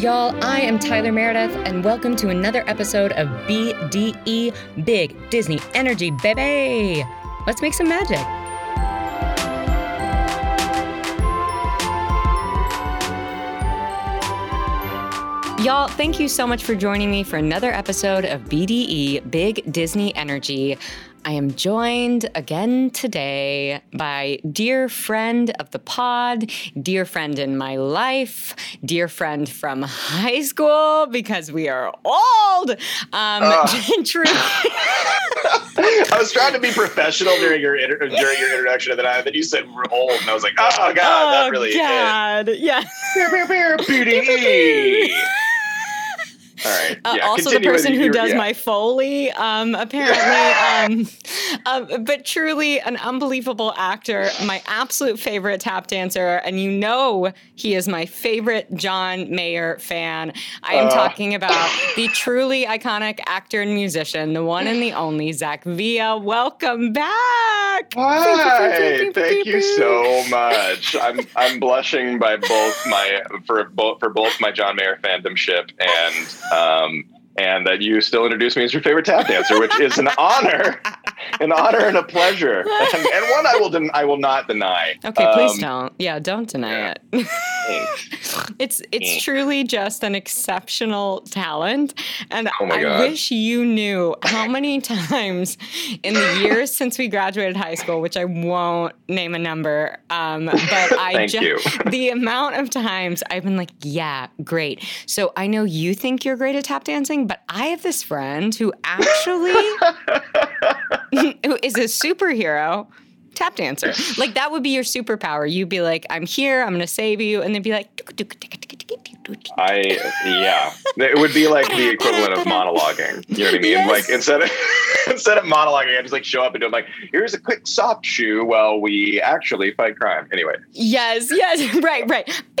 Y'all, I am Tyler Meredith, and welcome to another episode of BDE Big Disney Energy, baby! Let's make some magic. Y'all, thank you so much for joining me for another episode of BDE Big Disney Energy. I am joined again today by dear friend of the pod, dear friend in my life, dear friend from high school because we are old. Um, true. I was trying to be professional during your inter- during your introduction, and then, I, then you said we're old, and I was like, oh god, that oh really God, yeah. is. BDE. All right. Uh, yeah, also, the person who does yeah. my foley, um, apparently, um, um, but truly an unbelievable actor, my absolute favorite tap dancer, and you know he is my favorite John Mayer fan. I am Uh. talking about the truly iconic actor and musician, the one and the only Zach Villa. Welcome back. Hi, thank you so much. I'm I'm blushing by both my for both for both my John Mayer fandomship and um and that you still introduce me as your favorite tap dancer, which is an honor, an honor and a pleasure, and, and one I will den- I will not deny. Okay, please Um, don't. Yeah, don't deny yeah. it. It's it's truly just an exceptional talent, and Oh I God. wish you knew how many times in the years since we graduated high school, which I won't name a number, um, but I just the amount of times I've been like, yeah, great. So I know you think you're great at tap dancing, but I have this friend who actually who is a superhero tap dancer. Like that would be your superpower. You'd be like, I'm here, I'm gonna save you, and they'd be like, I yeah, it would be like the equivalent of monologuing. You know what I mean? Yes. Like instead of instead of monologuing, I just like show up and do like, here's a quick soft shoe while we actually fight crime. Anyway, yes, yes, right, right.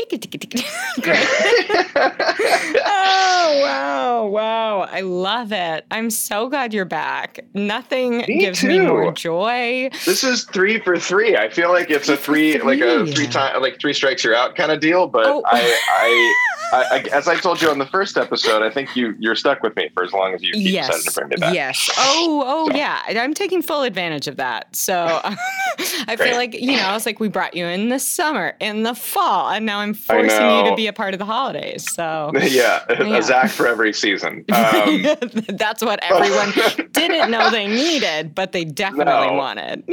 oh wow, wow! I love it. I'm so glad you're back. Nothing Me gives me more joy. this is three for three. I feel like it's a Three three, like a three. three time, like three strikes you're out kind of deal. But Oh. I, I, I, I, as I told you on the first episode, I think you you're stuck with me for as long as you keep deciding Yes, to bring me back. yes. Oh, oh, So. yeah. I'm taking full advantage of that. So I feel like you know, it's like we brought you in the summer, in the fall, and now I'm forcing you to be a part of the holidays. So yeah, Yeah. a Zach for every season. Um, that's what everyone didn't know they needed, but they definitely No. wanted.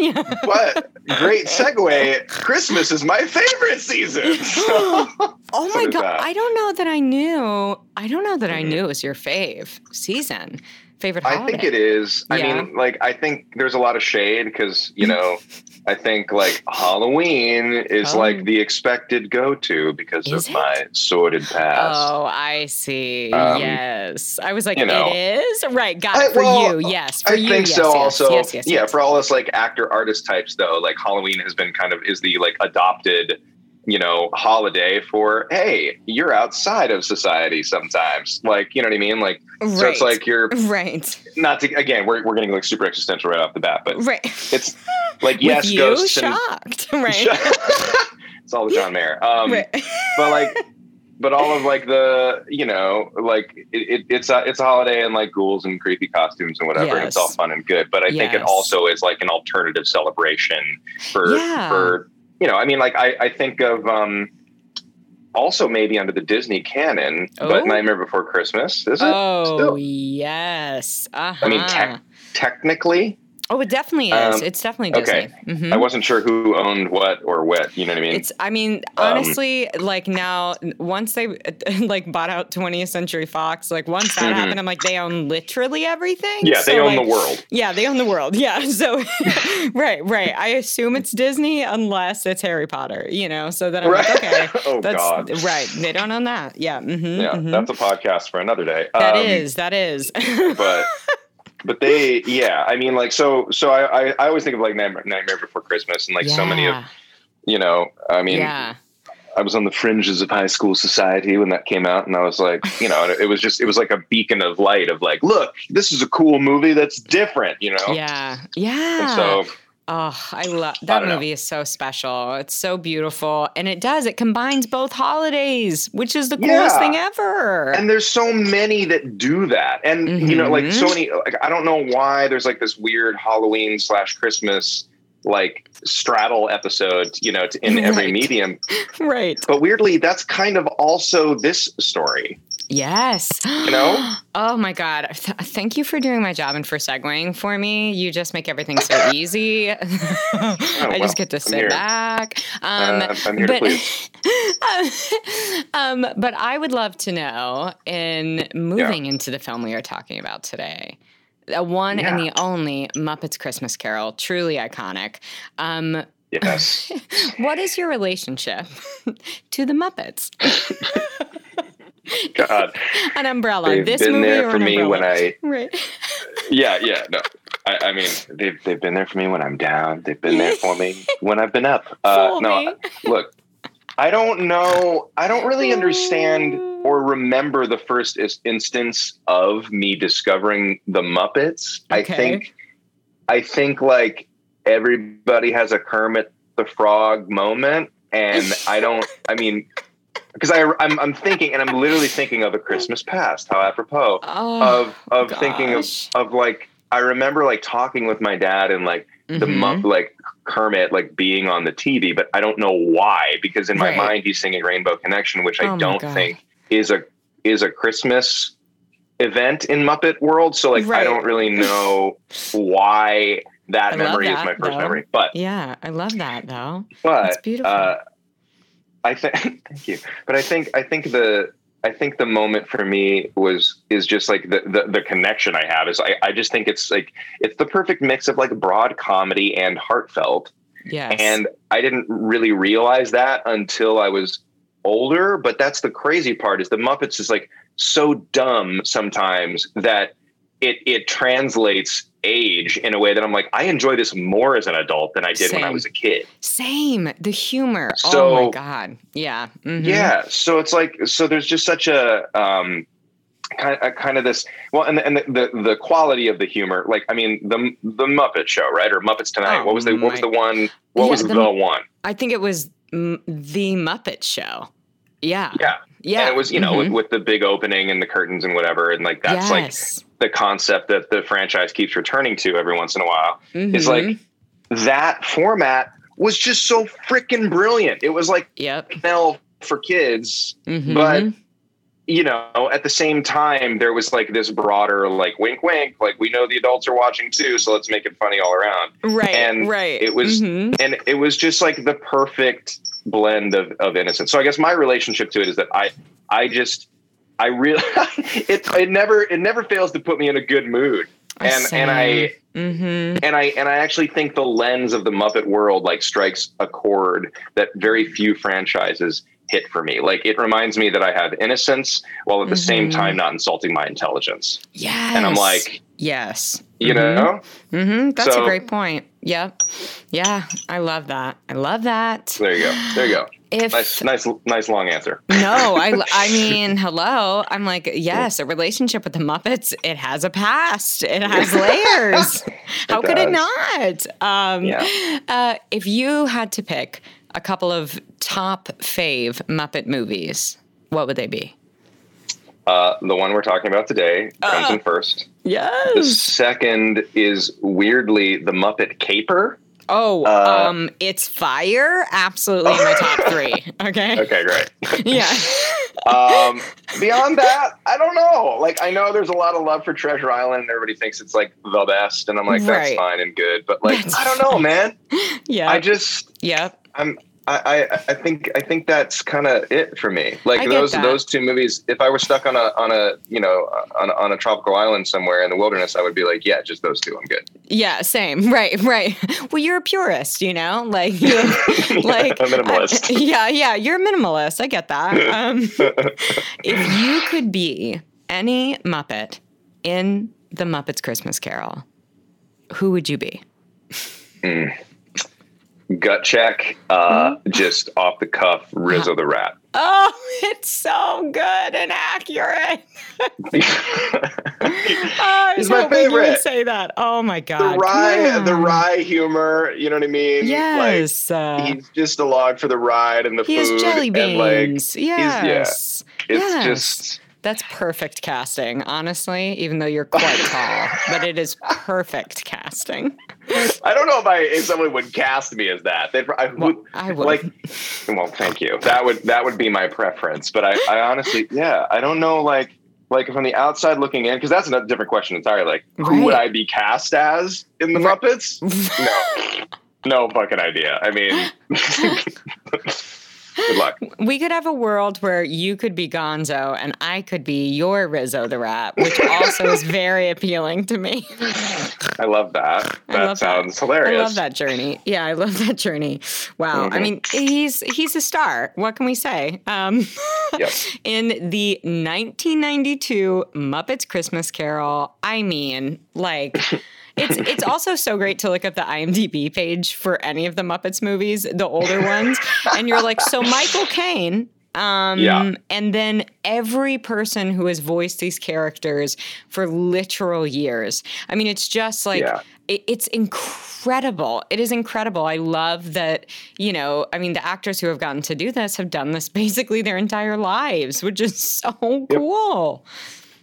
But great segue. Christmas is my favorite season. So- Oh my god! I don't know that I knew. I don't know that I Mhm. knew it was your fave season, favorite I think it is. I Yeah. mean, like, I think there's a lot of shade because, you know, I think like Halloween is Oh. like the expected go to because Is of it? my sordid past. Oh, I see. Um, yes, I was like, you know. it is right. Got it for well, you. Yes, for I you. think yes, so. yes, also, yes, yes, yeah, for all us like actor artist types, though, like Halloween has been kind of is the like adopted, you know, holiday for hey, you're outside of society sometimes. Like, you know what I mean? Like, so it's like you're right, not to again, we're we're getting like super existential right off the bat, but right. it's like yes, you, ghosts and shocked, right? it's all the John Mayer. Um, right. but like, but all of like the, you know, like it, it, it's a it's a holiday and like ghouls and creepy costumes and whatever, and it's all fun and good. But I think it also is like an alternative celebration for Yeah. for you know, I mean, like I I think of um. Also, maybe under the Disney canon, Oh. but Nightmare Before Christmas is it? Oh still? yes. Uh-huh. I mean, tech- technically, oh, it definitely is. Um, it's definitely okay. Disney. Mhm. I wasn't sure who owned what or what. You know what I mean? It's. I mean, Um, honestly, like now, once they like bought out 20th Century Fox, like once that Mhm. happened, I'm like, they own literally everything. yeah, they own like, the world. Yeah, they own the world. Yeah. So, right, right. I assume it's Disney unless it's Harry Potter, you know? So then I'm Right. like, okay, oh that's God. right. They don't own that. Yeah. hmm Yeah, that's a podcast for another day. That Um, is, that is. but but they yeah i mean like so so i i, I always think of like nightmare, nightmare before christmas and like so many of you know i mean yeah. i was on the fringes of high school society when that came out and i was like you know it was just it was like a beacon of light of like look this is a cool movie that's different you know Yeah. and Yeah. so Oh, I love that know. movie is so special. It's so beautiful. And it does, it combines both holidays, which is the coolest Yeah. thing ever. and there's so many that do that and you know like so Mhm. many like i don't know why there's like this weird halloween slash christmas like straddle episode you know in every Right. medium right. but weirdly that's kind of also this story Yes. You know? Oh my God. Th- thank you for doing my job and for segueing for me. You just make everything so easy. I well, just get to sit here. back. Um, Uh, i'm here but, please um, but I would love to know in moving into the film we are talking about today, the one and the only Muppets Christmas Carol, truly iconic. Um, yes what is your relationship to the Muppets? God An umbrella. they've this been movie there for me when i Right. yeah yeah no I, I mean, they've they've been there for me when I'm down. They've been there for me when I've been up. Uh, no, me. look, I don't know. I don't really understand or remember the first is- instance of me discovering the Muppets. I think, I think like everybody has a Kermit the Frog moment, and I don't. I mean, because I I'm, I'm thinking, and I'm literally thinking of a Christmas past. How apropos Oh, of of thinking of of like I remember like talking with my dad and like the Mhm. Mupp like Kermit like being on the TV, but I don't know why because in my Right. mind he's singing Rainbow Connection, which Oh I don't God. think is a is a Christmas event in Muppet world. So like Right. I don't really know why that I memory is my first though. memory. But Yeah, I love that though. but It's beautiful. uh, I think thank you. But I think I think the I think the moment for me was is just like the the, the connection I have is I, I just think it's like it's the perfect mix of like broad comedy and heartfelt. yes. And I didn't really realize that until I was older. But that's the crazy part is the Muppets is like so dumb sometimes that it it translates age in a way that I'm like, I enjoy this more as an adult than I did when I was a kid. Same. The humor. oh my god. Yeah. mhm. Yeah. So it's like so there's just such a um kind of, kind of this well and the, and the, the the quality of the humor like I mean the the Muppet Show right or Muppets Tonight Oh, what was the what was the one what Yeah, was the- the, one I think it was the Muppet Show. Yeah. yeah Yeah. and it was you know with, mhm. with the big opening and the curtains and whatever and like that's like the concept that the franchise keeps returning to every once in a while is Mhm. like that format was just so freaking brilliant it was like Yep. For kids Mhm. but you know at the same time there was like this broader like wink wink like we know the adults are watching too so let's make it funny all around right. and right. it was- Mhm. and it was just like the perfect blend of, of innocence so i guess my relationship to it is that i i just i really it it never it never fails to put me in a good mood and and i Mhm. and I and I actually think the lens of the Muppet world like strikes a chord that very few franchises hit for me. Like it reminds me that I have innocence while at the same Mhm. time not insulting my intelligence. Yes. And I'm like, yes. you Mhm. know, hmm That's a great point. Yep. Yeah. I love that. I love that. there you go, there you go. If Nice, nice, nice long answer. no, I I mean, hello. I'm like, yes, a relationship with the Muppets. It has a past. It has layers. How could it not? Um, Yeah. uh, if you had to pick a couple of top fave Muppet movies, what would they be? Uh, the one we're talking about today comes Uh. in first. The Yes. second is weirdly the Muppet Caper. Oh, Uh, um, it's fire. Absolutely in my top three. Okay. Okay, great. Yeah. um, beyond that, I don't know. Like, I know there's a lot of love for Treasure Island, and everybody thinks it's like the best, and I'm like, that's Right. fine and good, but like, That's I don't know, man. yeah. I just, yeah. I'm, I, I, I think, I think that's kind of it for me. Like those, that. those two movies. If I were stuck on a, on a, you know, on, a- on a tropical island somewhere in the wilderness, I would be like, yeah, just those two. I'm good. Yeah, same. Right, right. Well, you're a purist, you know? Like you like a minimalist. I- yeah, yeah, you're a minimalist. I get that. Um, if you could be any Muppet in the Muppets Christmas Carol, who would you be? Gut check, uh, mm-hmm. just off the cuff, Rizzo the Rat. Oh, it's so good and accurate. oh, He's my favorite. You say that. Oh my god. The wry, the wry humor. You know what I mean? Yes. Like, uh, he's just along for the ride and the he food. He jelly beans. And like, yes. yeah. It's yes. just that's perfect casting, honestly, even though you're quite tall, but it is perfect casting. I don't know if I if someone would cast me as that. They'd, I would, well, I would. like well, thank you. That would that would be my preference. But I, I honestly, yeah, I don't know like like from the outside looking in, because that's a different question entirely. Like, right. who would I be cast as in the right. Muppets? no, no fucking idea. I mean, Good luck. We could have a world where you could be Gonzo and I could be your Rizzo the Rat, which also is very appealing to me. I love that. That sounds that. hilarious. I love that journey. Yeah, I love that journey. Wow. Mm-hmm. I mean, he's he's a star. What can we say? Um, yep. In the 1992 Muppets Christmas Carol, I mean, like. It's it's also so great to look up the IMDb page for any of the Muppets movies, the older ones, and you're like, so Michael Caine. Um, yeah. And then every person who has voiced these characters for literal years. I mean, it's just like yeah. it, it's incredible. It is incredible. I love that. You know, I mean, the actors who have gotten to do this have done this basically their entire lives, which is so yep. cool.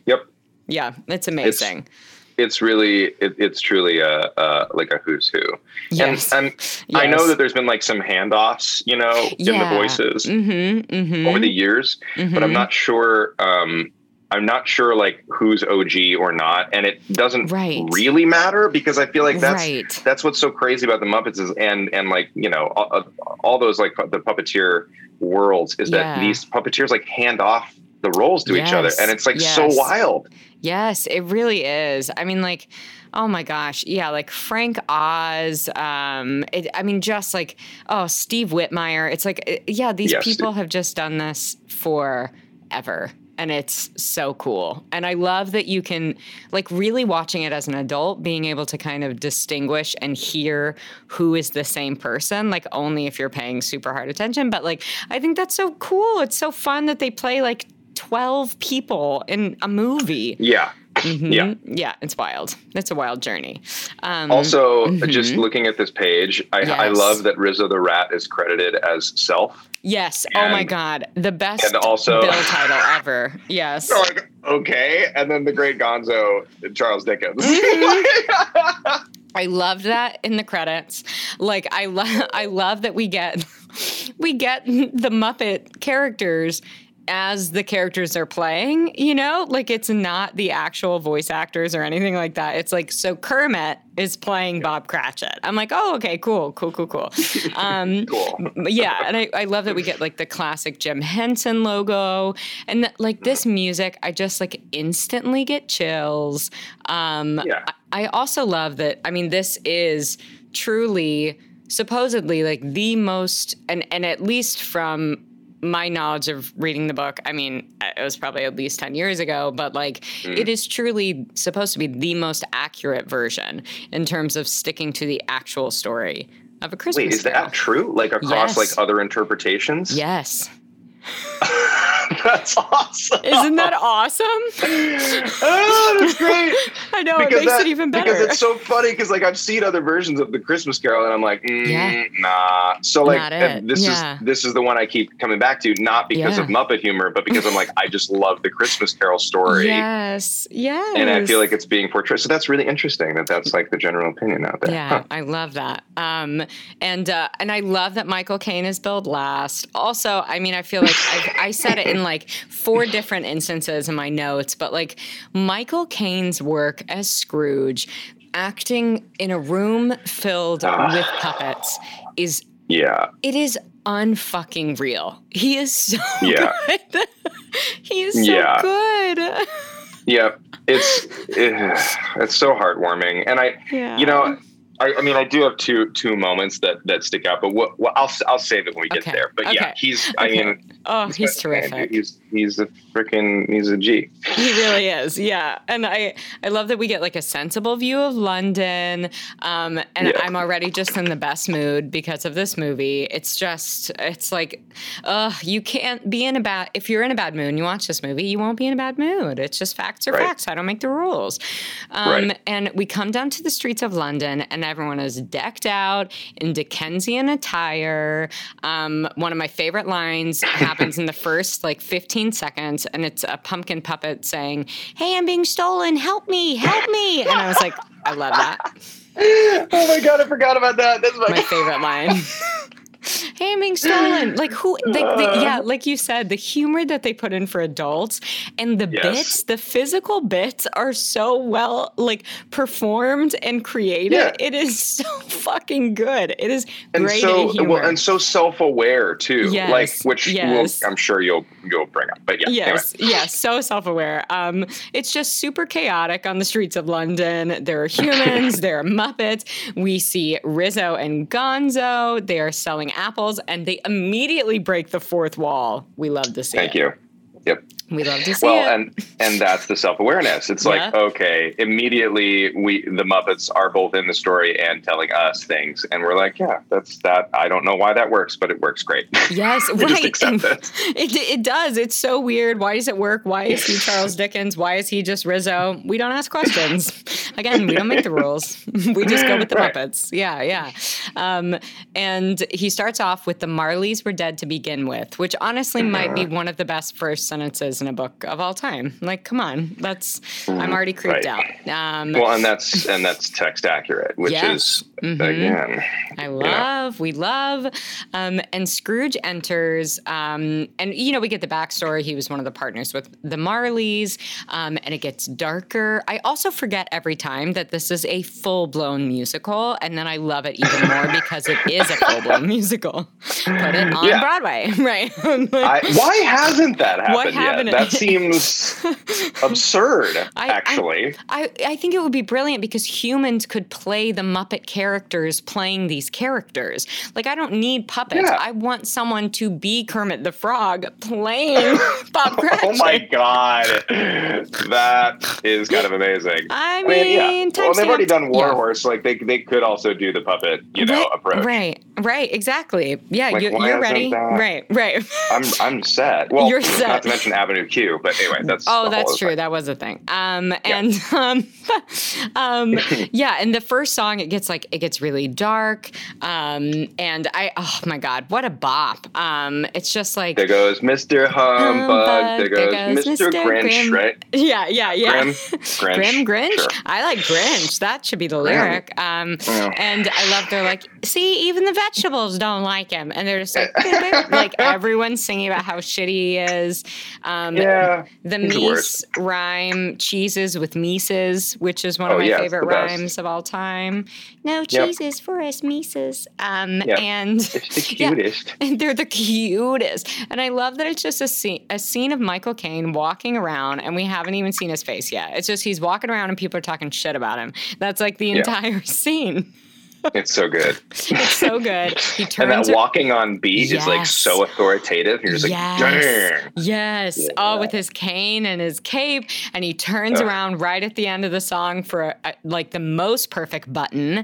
Yep. Yeah, it's amazing. It's- it's really it, it's truly a, a, like a who's who yes. and, and yes. i know that there's been like some handoffs you know yeah. in the voices mm-hmm, mm-hmm. over the years mm-hmm. but i'm mm-hmm. not sure um i'm not sure like who's og or not and it doesn't right. really matter because i feel like that's right. that's what's so crazy about the muppets is and and like you know all, all those like the puppeteer worlds is yeah. that these puppeteers like hand off the roles to yes. each other and it's like yes. so wild Yes, it really is. I mean, like, oh my gosh, yeah, like Frank Oz. Um, it, I mean, just like oh, Steve Whitmire. It's like, uh, yeah, these yes. people have just done this forever. And it's so cool. And I love that you can, like, really watching it as an adult, being able to kind of distinguish and hear who is the same person, like, only if you're paying super hard attention. But, like, I think that's so cool. It's so fun that they play, like, 12 people in a movie. Yeah. Mm-hmm. Yeah. Yeah, it's wild. It's a wild journey. Um, also, mm-hmm. just looking at this page, I, yes. I, love that Rizzo the Rat is credited as self. Yes. And, oh my God. The best and also, bill title ever. Yes. Like, okay. And then the great Gonzo, Charles Dickens. Mm-hmm. I loved that in the credits. Like I love I love that we get we get the Muppet characters as the characters are playing, you know? Like it's not the actual voice actors or anything like that. It's like, so Kermit is playing Bob Cratchit. I'm like, oh, okay, cool, cool, cool, cool. Um, cool. yeah. And I, I love that we get like the classic Jim Henson logo. And like this music, I just like instantly get chills. Um, yeah. I, I also love that, I mean, this is truly supposedly like the most and and at least from my knowledge of reading the book, I mean, it was probably at least 10 years ago, but like mm. it is truly supposed to be the most accurate version in terms of sticking to the actual story of a Christmas Wait, is Carol. that true? Like across yes. like other interpretations? Yes. That's awesome. Isn't that awesome? oh, that's great. I know because it makes that, it even better. Because it's so funny. Because like I've seen other versions of the Christmas Carol, and I'm like, mm, yeah. nah. So like this yeah. is this is the one I keep coming back to, not because yeah. of Muppet humor, but because I'm like I just love the Christmas Carol story. Yes, yes. And I feel like it's being portrayed. So that's really interesting that that's like the general opinion out there. Yeah, huh. I love that. Um, and uh, and I love that Michael Caine is billed last. Also, I mean, I feel like I've, I said it in like four different instances in my notes, but like Michael Caine's work as Scrooge, acting in a room filled uh, with puppets, is yeah, it is unfucking real. He is so yeah. good. he is so yeah. good. yeah, it's it, it's so heartwarming, and I, yeah. you know. I, I, mean, I do have two two moments that that stick out, but what, what I'll I'll save it when we get okay. there. But okay. yeah, he's. I okay. mean, Oh, he's, he's terrific. He's he's a freaking he's a G. He really is. Yeah, and I I love that we get like a sensible view of London. Um, and yeah. I'm already just in the best mood because of this movie. It's just it's like, uh, you can't be in a bad if you're in a bad mood and you watch this movie, you won't be in a bad mood. It's just facts are right. facts. I don't make the rules. Um, right. And we come down to the streets of London, and everyone is decked out in Dickensian attire. Um, one of my favorite lines happens in the first like 15 seconds, and it's a pumpkin puppet saying, Hey, I'm being stolen. Help me, help me. And I was like, I love that. oh my God, I forgot about that. That's my, my favorite line. Hamming stolen. Like who? Like the, yeah, like you said, the humor that they put in for adults and the yes. bits, the physical bits are so well like performed and created. Yeah. It is so fucking good. It is and great so humor. well, and so self aware too. Yes. Like which yes. We'll, I'm sure you'll you'll bring up. But yeah. Yes. Anyway. Yes. So self aware. Um, it's just super chaotic on the streets of London. There are humans. there are Muppets. We see Rizzo and Gonzo. They are selling apples and they immediately break the fourth wall. We love to see Thank it. you. Yep. We love to see well, it. and and that's the self awareness. It's yeah. like okay, immediately we the Muppets are both in the story and telling us things, and we're like, yeah, that's that. I don't know why that works, but it works great. Yes, right. Just accept it. it. It does. It's so weird. Why does it work? Why is he Charles Dickens? Why is he just Rizzo? We don't ask questions. Again, we don't make the rules. we just go with the right. Muppets. Yeah, yeah. Um, and he starts off with the Marleys were dead to begin with, which honestly might be one of the best first sentences in a book of all time. Like, come on, that's I'm mm-hmm. already creeped right. out. Um, well, and that's and that's text accurate, which yes. is mm-hmm. again. I love, we love, um, and Scrooge enters, um, and you know we get the backstory. He was one of the partners with the Marleys, um, and it gets darker. I also forget every time that this is a full blown musical, and then I love it even more because it is a full blown musical. Put it on yeah. Broadway, right? I, why hasn't that happened? What happened? That seems absurd, I, actually. I, I, I, think it would be brilliant because humans could play the Muppet characters playing these characters. Like, I don't need puppets. Yeah. I want someone to be Kermit the Frog playing Bob Cratchit. oh my God. That is kind of amazing. I mean, I mean yeah. well, they've already done Warhorse. Yeah. Like, they, they could also do the puppet, you know, right, approach. Right, right, exactly. Yeah, like, you, are ready. Right, right. I'm, I'm set. Well, you're set. not to mention Avenue Q, but anyway, that's oh, that's true. Thing. That was a thing. Um, and yeah. um, um, yeah, and the first song it gets like it gets really dark. Um, and I oh my god, what a bop. Um, it's just like there goes Mr. Humbug. There goes, there goes Mr. Mr. Grinch, Grim. right? Yeah, yeah, yeah. Grim Grinch. Grim Grinch. Sure. I like Grinch. That should be the lyric. Um, yeah. and I love they're like, see, even the vegetables don't like him, and they're just like, like everyone's singing about how shitty he is. Um, yeah. The Meese rhyme cheeses with meeces, which is one of oh, my yeah, favorite rhymes of all time. No cheeses yep. for us meeces. Um, yep. And it's the cutest. Yeah, they're the cutest. And I love that it's just a scene, a scene of Michael Caine walking around, and we haven't even seen his face yet. It's just he's walking around and people are talking shit about him. That's like the entire scene. It's so good. It's so good. He turns and that walking on beat yes. is like so authoritative. You're just yes. like, Dang. Yes. Yeah. Oh, with his cane and his cape, and he turns uh. around right at the end of the song for a, like the most perfect button,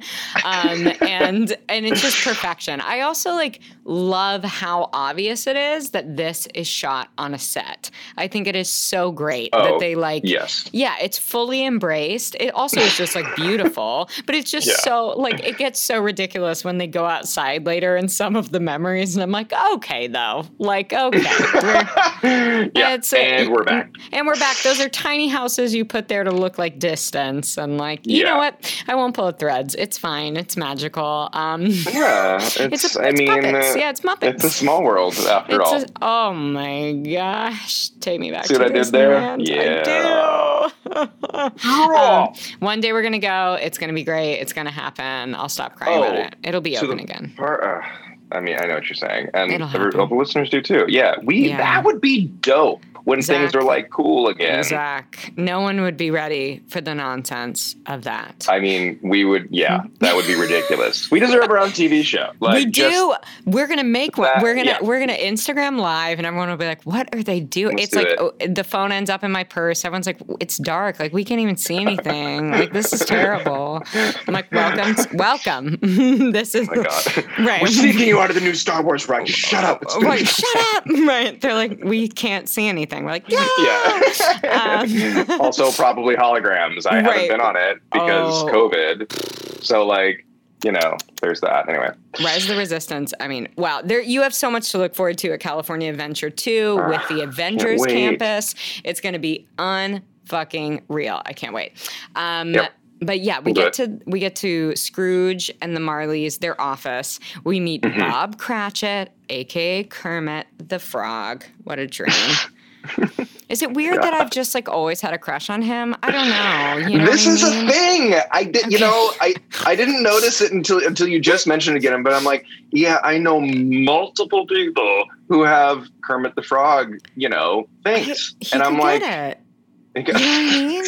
um, and and it's just perfection. I also like love how obvious it is that this is shot on a set. I think it is so great oh, that they like. Yes. Yeah, it's fully embraced. It also is just like beautiful, but it's just yeah. so like it gets gets so ridiculous when they go outside later in some of the memories, and I'm like, okay, though, like, okay, yeah, it's, and we're back, and we're back. Those are tiny houses you put there to look like distance, and like, you yeah. know what? I won't pull the threads. It's fine. It's magical. Um, yeah, it's. it's, a, I mean, uh, yeah, it's Muppets. It's a small world after it's all. A, oh my gosh, take me back. See what I did there? Yeah. Um, one day we're gonna go. It's gonna be great. It's gonna happen. I'll stop crying oh, about it. It'll be open again. Part, uh, I mean, I know what you're saying, and the, the listeners do too. Yeah, we Yeah. that would be dope when things are like cool again. Zach, no one would be ready for the nonsense of that. I mean, we would. Yeah, that would be ridiculous. We deserve our own TV show. Like, we do. We're gonna make one. We're gonna yeah. we're gonna Instagram live, and everyone will be like, "What are they doing?" Let's it's do like it. oh, the phone ends up in my purse. Everyone's like, "It's dark. Like we can't even see anything. like this is terrible." I'm like, "Welcome, to- welcome. this is Oh my God. right." We're sneaking you out of the new Star Wars ride. Shut up. It's Right, shut up! Right, they're like, we can't see anything. We're like, yeah, Yeah. Um, also, probably holograms. I Right. haven't been on it because Oh. COVID. So, like, you know, there's that. Anyway, Rise of the Resistance. I mean, wow, there you have so much to look forward to at California Adventure 2 with the Avengers campus. It's going to be unfucking real. I can't wait. Um, Yep. But yeah, we We'll get to we get to Scrooge and the Marleys, their office. We meet Mm-hmm. Bob Cratchit, aka Kermit the Frog. What a dream! Is it weird that I've just like always had a crush on him? I don't know. You know this is I mean? a thing. I did, you know, I I didn't notice it until until you just mentioned it again. But I'm like, yeah, I know multiple people who have Kermit the Frog, you know, things, He and I'm like, it. You know what I mean?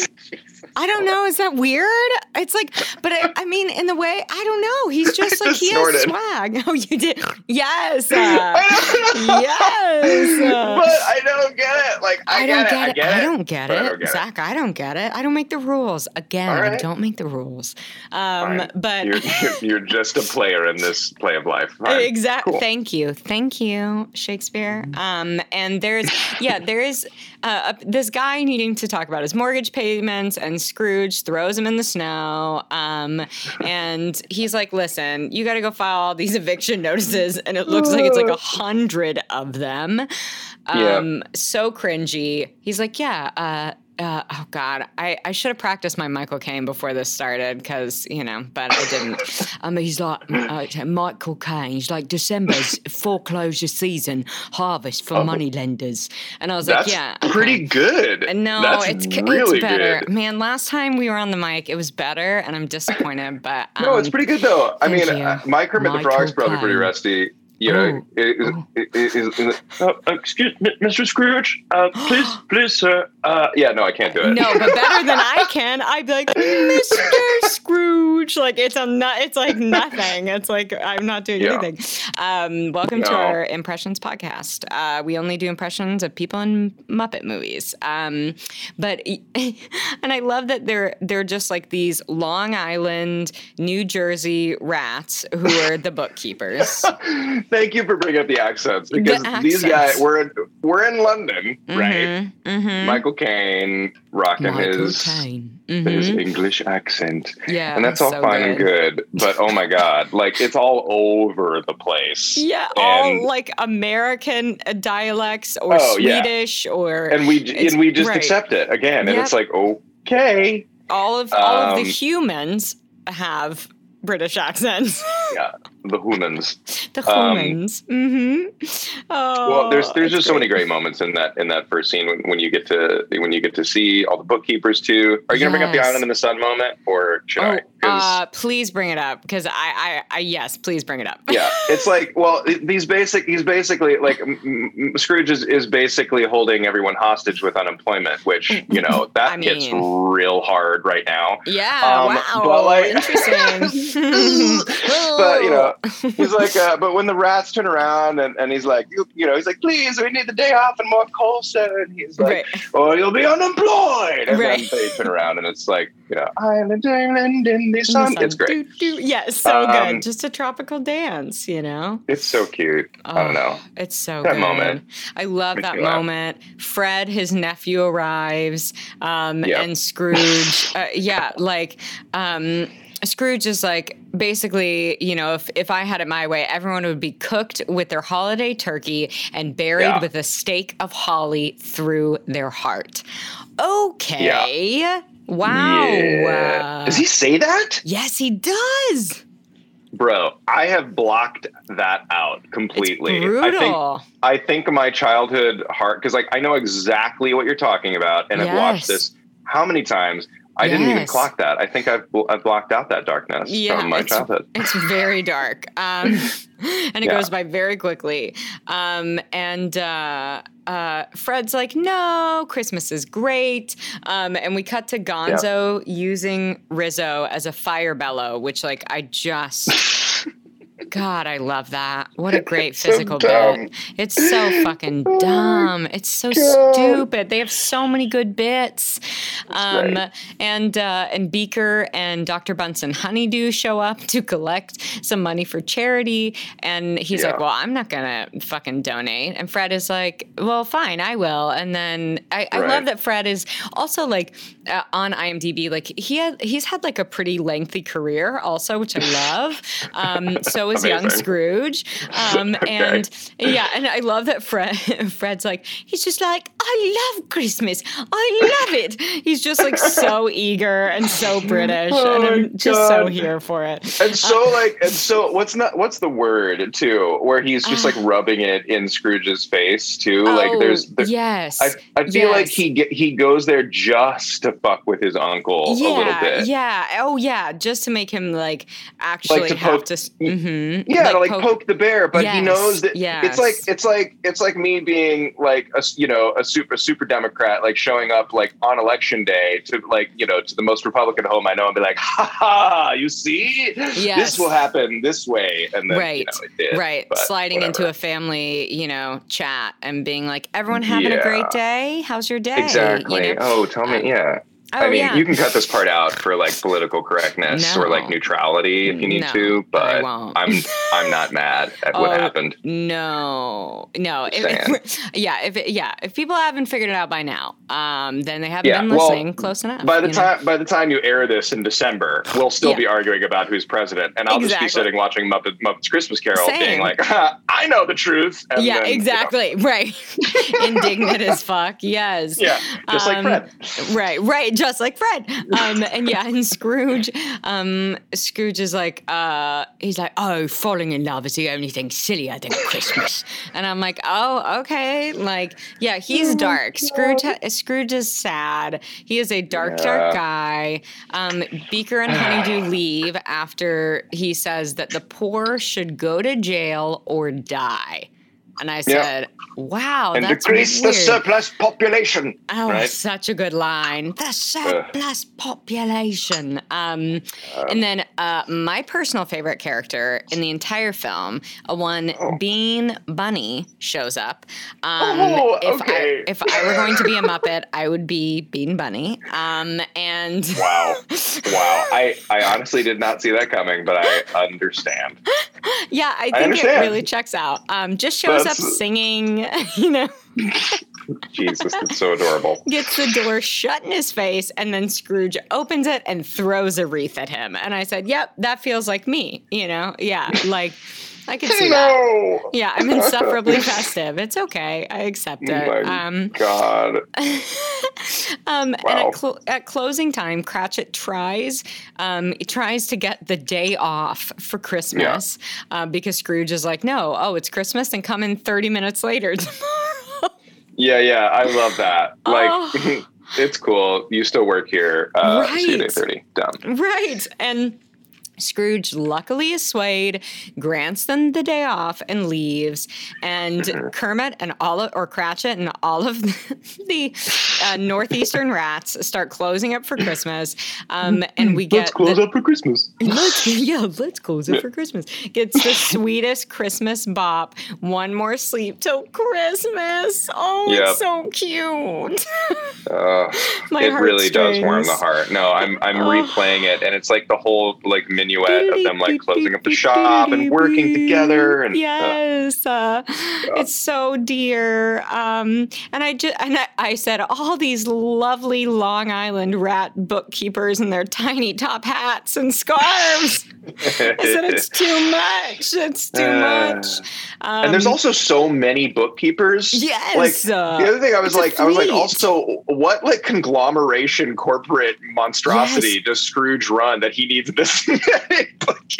I don't know. Is that weird? It's like, but I, I mean, in the way, I don't know. He's just like just he has swag. Oh, you did? Yes. uh, I don't know. yes. uh, but I don't get it. Like I, I don't get, get it. I it. get I don't get but I it. don't get it. Zach, I don't get it. I don't make the rules. Again, right. don't make the rules. Um, Fine. but You're, you're, just a player in this play of life. Exactly. Cool. Thank you. Thank you, Shakespeare. Um, and there's, yeah, there is uh, this guy needing to talk about his mortgage payments, and Scrooge throws him in the snow. Um, and he's like, listen, you got to go file all these eviction notices. And it looks like it's like a hundred of them. Yeah. Um, So cringy. He's like, yeah, uh, uh, oh God, I, I should have practiced my Michael Caine before this started because, you know, but I didn't. um, he's like, uh, Michael Caine, he's like, December's foreclosure season, harvest for Oh. moneylenders. And I was like, yeah. okay. pretty good. Uh, No, That's it's really it's better. good. Man, last time we were on the mic, it was better, and I'm disappointed. But um, No, it's pretty good though. I mean, uh, my Kermit the Michael Frog's probably pretty rusty. You know, Oh. is, is, is, is, uh, excuse me, Mr. Scrooge, uh, please, please, sir. Uh, yeah, no, I can't do it. No, but better than I can. I'd be like, Mr. Scrooge. Like it's a not. It's like nothing. It's like I'm not doing Yeah. anything. Um, welcome to our impressions podcast. Uh, we only do impressions of people in Muppet movies. Um, but and I love that they're they're just like these Long Island, New Jersey rats who are the bookkeepers. Thank you for bringing up the accents because these accents. guys we're in, we're in London, right? Mm-hmm. Michael Caine rocking Michael his Caine. his. English accent, Yeah, and that's all so fine and good. But oh my god, like it's all over the place. Yeah, all like American uh, dialects or Oh, yeah. Swedish or and we and we just right. accept it again, and Yep. it's like okay, all of all of the um, humans have British accents. yeah, the humans. the um, humans. mm-hmm. Oh, Well, there's there's just so many great moments in that in that first scene when, when you get to when you get to see all the bookkeepers too. Are you gonna bring up the island in the sun moment, or should I? Oh, 'Cause- uh, please bring it up because I, I, I, yes, please bring it up. yeah, it's like well, these basic he's basically like m- m- Scrooge is, is basically holding everyone hostage with unemployment, which you know that I hits mean- real hard right now. Yeah, Um, wow, but, like- interesting. but you know, he's like, uh, but when the rats turn around and, and he's like, you, you know, he's like, please, we need the day off and more coal, sir. And he's like, right. or you'll be unemployed. And Right. then they turn around and it's like, you know, Island, Island in the sun. It's great. Doo, doo. Yes, so Um, good. Just a tropical dance, you know. It's so cute. I don't Oh, know. It's so That good. moment I love that me laugh. moment. Fred, his nephew, arrives, um, Yep. and Scrooge. uh, yeah, like. Um, Scrooge is like basically, you know, if, if I had it my way, everyone would be cooked with their holiday turkey and buried Yeah. with a stake of holly through their heart. Okay. Yeah. Wow. Yeah. Does he say that? Yes, he does. Bro, I have blocked that out completely. It's brutal. I think I think my childhood heart because like I know exactly what you're talking about and I've watched this how many times I didn't even clock that. I think I've I've blocked out that darkness Yeah, from my it's- childhood. It's very dark. Um, and it Yeah. goes by very quickly. Um, and uh, uh, Fred's like, no, Christmas is great. Um, and we cut to Gonzo using Rizzo as a fire bellow, which, like, I just. God, I love that. What a great It's physical dumb. bit. It's so fucking Oh dumb. It's so God. stupid. They have so many good bits. Um, great. and uh, and Beaker and Dr. Bunsen Honeydew show up to collect some money for charity, and he's Yeah. like, "Well, I'm not gonna fucking donate." And Fred is like, "Well, fine, I will." And then I, I love that Fred is also like uh, on IMDb, like he had he's had like a pretty lengthy career, also, which I love. Um, so is young Scrooge, um, Okay. and yeah, and I love that Fred Fred's like he's just like I love Christmas, I love it. He's just like so eager and so British, Oh and I'm just so here for it. And so like and so what's not what's the word too where he's just like rubbing it in Scrooge's face too like Oh, there's, there's yes, I, I feel like he get, he goes there just to fuck with his uncle a little yeah, bit. yeah, oh yeah, just to make him like actually to have poke- to. Mm-hmm, Yeah, to like poke, the bear, but he knows that yes. it's like it's like it's like me being like a you know a super super Democrat like showing up like on election day to like you know to the most Republican home I know and be like ha ha you see? Yes. this will happen this way. And then you Right, know it did right. sliding into a family you know chat and being like everyone having a great day? How's your day? Exactly you know? oh tell me yeah oh I mean yeah you can cut this part out for like political correctness or like neutrality if you need No, to but. I'm I'm not mad at what Oh, happened no no if, yeah if it, yeah if people haven't figured it out by now um then they haven't Yeah, been well, listening close enough By the you know? time by the time you air this in December, we'll still Yeah. be arguing about who's president, and I'll just be sitting watching Muppet, Muppets Christmas Carol, Same. being like, "I know the truth." And yeah then, you know, exactly right indignant as fuck yes yeah, just Um, like Fred. Right, right, just like Fred. Um, and yeah, and Scrooge, um, Scrooge is like, uh, he's like, oh, falling in love is the only thing sillier than Christmas. And I'm like, oh, okay, like, yeah, he's dark. Scrooge, Scrooge is sad. He is a dark, dark guy. Um, Beaker and Honeydew leave after he says that the poor should go to jail or die. And I said, wow, and decrease weird. the surplus population. Oh, right? such a good line. The surplus population. Um, and then uh, my personal favorite character in the entire film, uh, one Oh. Bean Bunny, shows up. Um, Oh, if okay. I, if I were going to be a Muppet, I would be Bean Bunny. Um, and Wow, wow. I I honestly did not see that coming, but I understand. yeah, I think it really checks out. Um, just shows up singing, you know. Jesus, it's so adorable. gets the door shut in his face, and then Scrooge opens it and throws a wreath at him. And I said, Yep, that feels like me. You know, yeah, like I can see that. No. Yeah, I'm insufferably festive. It's okay. I accept it. my Um, God. um, And Wow. at, clo- at closing time, Cratchit tries, um, tries to get the day off for Christmas uh, because Scrooge is like, no, oh, it's Christmas, and come in 30 minutes later tomorrow. Yeah, yeah. I love that. Like, Oh. it's cool. You still work here. Uh, See you at Right. 8:30. Done. Right. And Scrooge luckily is swayed, grants them the day off, and leaves. And Mm-hmm. Kermit and all of, or Cratchit and all of the uh, northeastern rats start closing up for Christmas. Um, and we get let's the- up for Christmas. Let's yeah, let's close it for Christmas. Gets the sweetest Christmas bop. One more sleep till Christmas. Oh, Yep. it's so cute. Uh, it really does warm the heart. No, I'm I'm Oh. replaying it, and it's like the whole like minuet of them like closing up the shop and working together. And yes, uh, it's so dear. Um, and I just and I, I said all these lovely Long Island rat bookkeepers in their tiny top hats and scarves. I said it's too much. It's too Uh, much. Um, and there's also so many bookkeepers. yes. Like uh, the other thing I was like, I was like, also, what like conglomeration corporate monstrosity Yes. does Scrooge run that he needs this?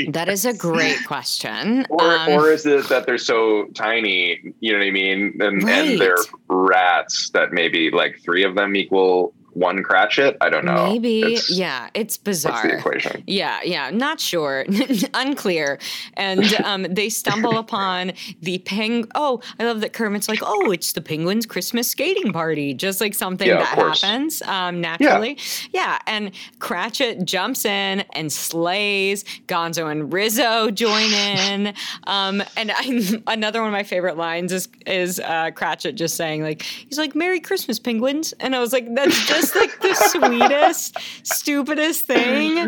that is a great question. Or, Um, or is it that they're so tiny, you know what I mean? And, Right. and they're rats that maybe like three of them equal one Cratchit. I don't know. Maybe. It's- yeah, it's bizarre. What's the equation? Yeah, yeah, not sure, unclear. And um, they stumble upon the peng. Oh, I love that Kermit's like, oh, it's the penguins' Christmas skating party, just like something Yeah, that happens um, naturally. Yeah. and Cratchit jumps in and slays. Gonzo and Rizzo join in. Um, and I, another one of my favorite lines is is uh, Cratchit just saying like, he's like, "Merry Christmas, penguins," and I was like, that's just like the sweetest, stupidest thing.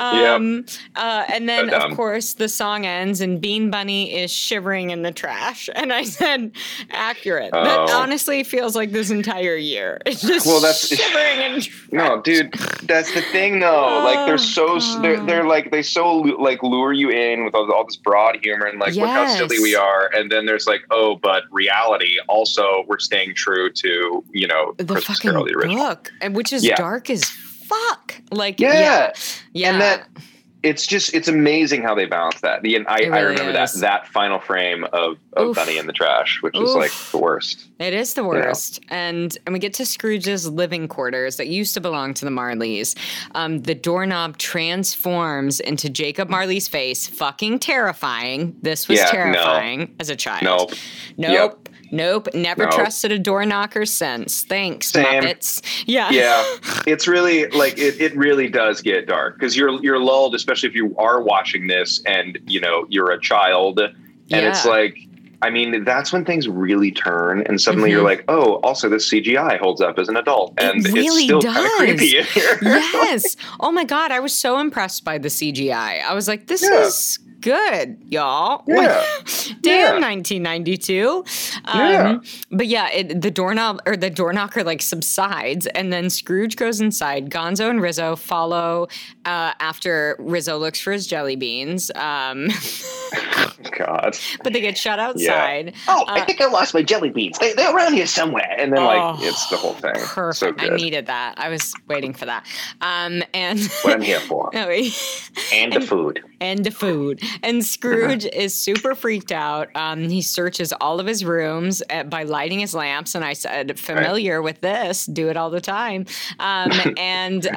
Um, uh, and then, So of course, the song ends and Bean Bunny is shivering in the trash. And I said, accurate. That Oh. honestly feels like this entire year. It's just Well, that's- shivering in trash. No, dude, that's the thing though. like they're so Oh, they're, they're like they so like lure you in with all, all this broad humor and like look how silly we are, and then there's like oh, but reality also we're staying true to you know the Christmas fucking Carol the original. book, and which is Yeah. dark as fuck. Like, Yeah. yeah. Yeah. And that it's just it's amazing how they balance that. The and I, It I remember is. that that final frame of, of Oof. Bunny in the trash, which is like the worst. It is the worst. And and we get to Scrooge's living quarters that used to belong to the Marleys. Um, the doorknob transforms into Jacob Marley's face. Fucking terrifying. This was Yeah, no. terrifying as a child. Nope. Nope. Nope. Never trusted a door knocker since. Thanks, Same. Muppets. Yeah. yeah it's really like it, it really does get dark because you're you're lulled especially if you are watching this and you know you're a child and it's like i mean that's when things really turn and suddenly you're Mhm. like oh also this cgi holds up as an adult It and really it's still kind does. of creepy in here yes. Oh my God. I was so impressed by the CGI. I was like, this Yeah. is good, y'all. Yeah. Damn, Yeah. 1992. Um, Yeah. But yeah, it, the doorknob or the door knocker like subsides, and then Scrooge goes inside. Gonzo and Rizzo follow uh, after Rizzo looks for his jelly beans. Um, god but they get shut outside. oh i think i lost my jelly beans they, they're around here somewhere and then Oh, like it's the whole thing Perfect. so I needed that. I was waiting for that. Um, and what i'm here for No, he- and the food and the food. And Scrooge is super freaked out. Um, he searches all of his rooms uh by lighting his lamps. And I said, familiar with this, do it all the time. Um, and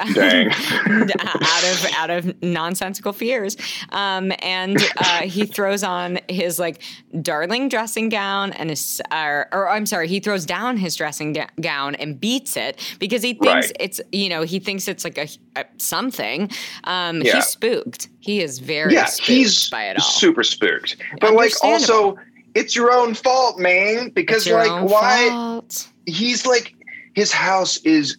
out of out of nonsensical fears. Um, and uh, he throws on his like darling dressing gown and his, uh, or I'm sorry, he throws down his dressing da- gown and beats it because he thinks Right. it's you know he thinks it's like a, a something. Um, Yeah. He's spooked. He is very yeah, spooked he's by it all. super spooked. But like also it's your own fault, man. Because It's like why fault. he's like his house is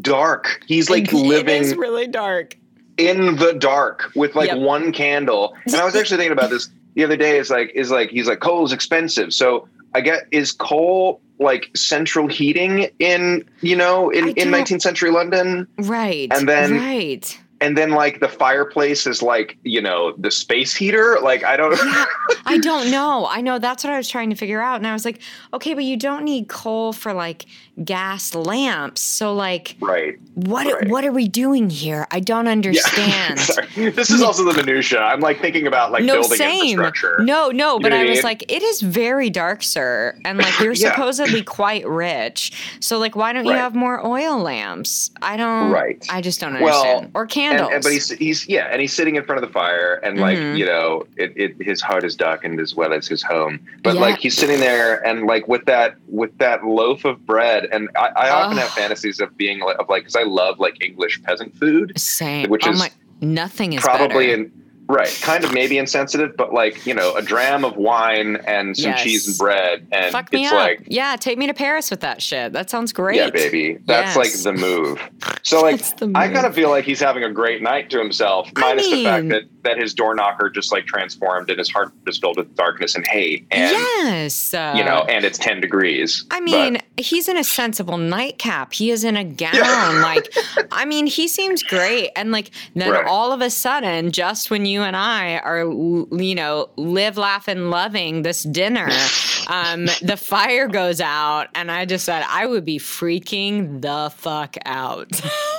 dark. He's like living really dark. in the dark with like Yep. one candle. And I was actually thinking about this the other day. Is like is like he's like coal's expensive. So I get is coal like central heating in you know in, in 19th century London, Right. And then- right. And then like the fireplace is like you know the space heater. Like I don't. I don't know. I know that's what I was trying to figure out. And I was like, okay, but you don't need coal for like gas lamps. So like right. what Right. what are we doing here? I don't understand. Sorry. This is also the minutia. I'm like thinking about like no, building same. infrastructure. No, no, but know I I was like, it is very dark, sir. And like you're Yeah. supposedly quite rich. So like why don't you have more oil lamps? I don't Right. I just don't Well, understand. or And, candles. and- but he's he's yeah, and he's sitting in front of the fire, and like Mhm. you know, it, it his heart is darkened as well as his home. But Yeah. like he's sitting there, and like with that with that loaf of bread, and I, I often have fantasies of being like of like because I love like English peasant food, Same. which oh is my nothing is probably better. in right, kind of maybe insensitive, but like you know, a dram of wine and some Yes. cheese and bread, and Fuck me it's up. like yeah, take me to Paris with that shit. That sounds great. Yeah, baby. That's Yes. like the move. So like the I kind of feel like he's having a great night to himself, I minus the fact that that his door knocker just like transformed and his heart is filled with darkness and hate and yes. Uh, you know, and it's ten degrees. I But- mean, he's in a sensible nightcap. He is in a gown. Like, I mean, he seems great. And like, then Right. all of a sudden, just when you and I are, you know, live, laugh, and loving this dinner, um, the fire goes out, and I just said I would be freaking the fuck out.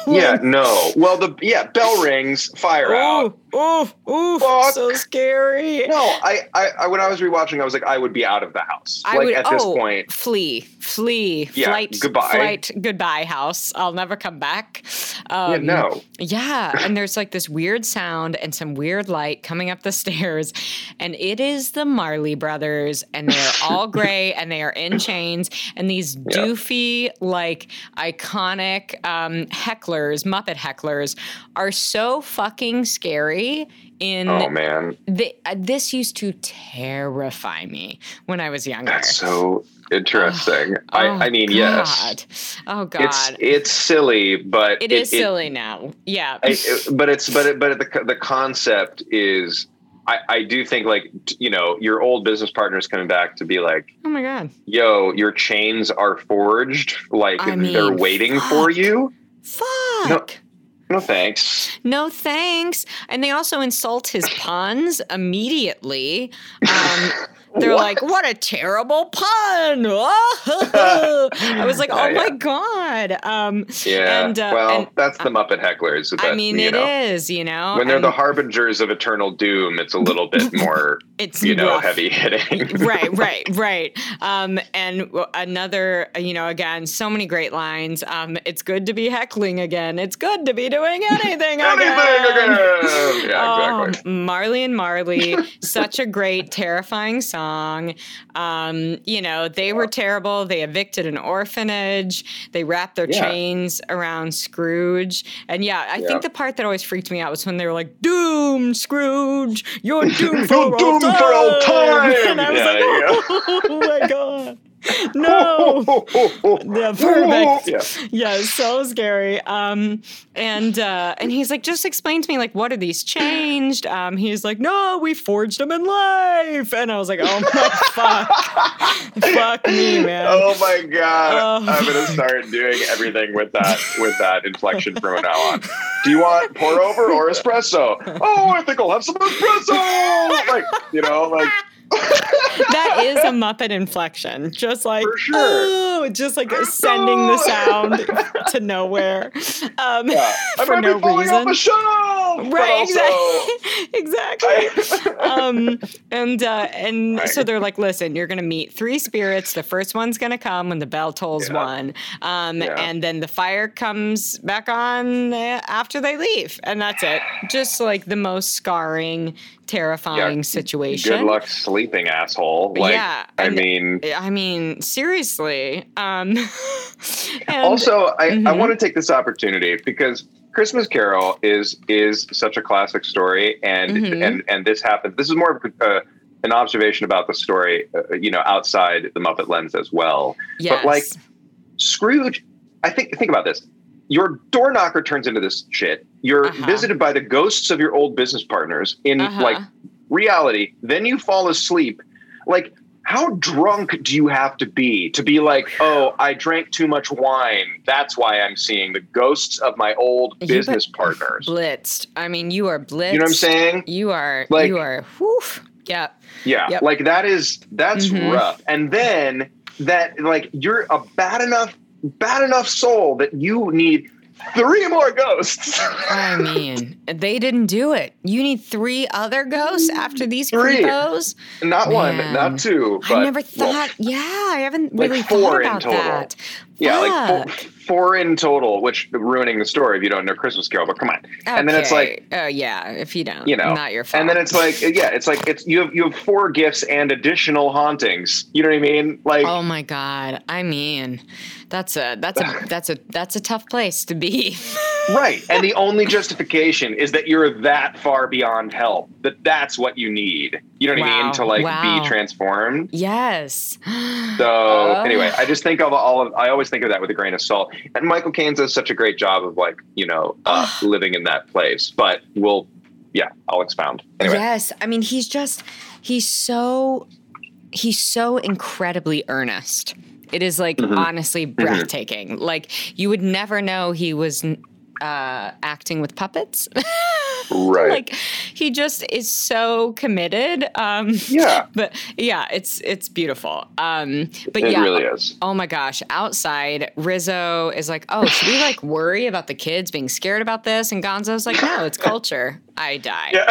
Yeah, no. Well the yeah, bell rings, fire out. Oh, oh, oh, Fuck. so scary. No, I, I, I, when I was rewatching, I was like, I would be out of the house. I like would, at this oh, point, flee, flee, Yeah, flight, goodbye. flight, goodbye, house. I'll never come back. Um, yeah, no. Yeah, and there's like this weird sound and some weird light coming up the stairs, and it is the Marley brothers, and they're all gray and they are in chains, and these doofy, like iconic um, hecklers, Muppet hecklers, are so fucking scary. In Oh man, the, uh, this used to terrify me when I was younger. that's so interesting. I, Oh, I mean, yes, Oh God. it's it's silly, but it is silly now. Yeah. I- it- but it's but it, but the the concept is. I, I do think like you know your old business partners coming back to be like oh my God. yo your chains are forged like I they're mean, waiting for you Fuck. no thanks No thanks. And they also insult his puns immediately. Um, they're What? like, "What a terrible pun!" I was like, "Oh Yeah, my god!" Um, yeah And, uh, well and- that's the muppet hecklers I mean, it is, know you know, when they're the harbingers of eternal doom it's a little bit more it's you know rough. heavy hitting right, right, right. Um, and another, you know, again, so many great lines. Um, it's good to be heckling again. It's good to be doing anything, Anything again. again. Yeah, exactly. Oh, Marley and Marley, such a great, terrifying song. Um, you know, they were terrible. They evicted an orphanage. They wrapped their Yeah. chains around Scrooge. And yeah, I Yeah. think the part that always freaked me out was when they were like, "Doom, Scrooge, you're doomed for You're all doomed time." For all oh, time. And I was Yeah, like, there you "Oh my god." No. Yeah, perfect. Yeah. Yeah, so scary. Um, and uh, and he's like, just explain to me, like, what are these changed? Um, he's like, no, we forged them in life. And I was like, oh my fuck, fuck me, man. Oh my god! Oh. I'm gonna start doing everything with that with that inflection from now on. Do you want pour over or espresso? Oh, I think I'll have some espresso. Like you know, like that is a Muppet inflection, just like sure. oh, just like sending the sound to nowhere. Um, yeah. For no be falling off reason. Right exactly exactly um and uh and so they're like listen you're gonna meet three spirits the first one's gonna come when the bell tolls Yeah. one um Yeah. and then the fire comes back on uh, after they leave and that's it just like the most scarring terrifying Yeah. situation Good luck sleeping, asshole. Like, Yeah, I mean, I mean, seriously. Um, and- also I, I Mhm. want to take this opportunity because christmas carol is is such a classic story and Mhm. and and this happened this is more of uh, an observation about the story uh, you know outside the muppet lens as well yes. but, like, scrooge i think think about this your door knocker turns into this shit you're Uh-huh. visited by the ghosts of your old business partners in Uh-huh. like reality then you fall asleep like how drunk do you have to be to be like oh i drank too much wine that's why i'm seeing the ghosts of my old business partners blitzed. I mean, you are blitzed. you know what i'm saying You are. Like- you are. Whew. Yeah. yeah Yep. like that is that's Mhm. rough and then that like you're a bad enough bad enough soul that you need three more ghosts I mean, they didn't do it. You need three other ghosts after these Three. creepos. not one not two but I never well, thought. yeah, I haven't like really four thought about that. Yeah like four, four in total which ruining the story if you don't know christmas carol but come on and then it's like Okay. oh yeah, if you don't, you know, not your fault. And then it's like, yeah, it's like it's you have you have four gifts and additional hauntings. You know what I mean? Like, Oh my god! I mean, that's a that's a that's a that's a tough place to be. right. And the only justification is that you're that far beyond help. That that's what you need. You know what I mean? To like Wow. be transformed. yes. So Oh. anyway, I just think of all of I always think of that with a grain of salt. And Michael Caine does such a great job of like you know uh, living in that place. But we'll, yeah, I'll expound. Anyway, Yes, I mean he's just he's so he's so incredibly earnest. It is like Mhm. honestly breathtaking. Like you would never know he was uh, acting with puppets. Right. like he just is so committed. Um, Yeah. but yeah, it's it's beautiful. Um, but It yeah, really is. Oh my gosh, outside, Rizzo is like, oh, should we like worry about the kids being scared about this? And Gonzo's like, no, it's culture. I die. Yeah.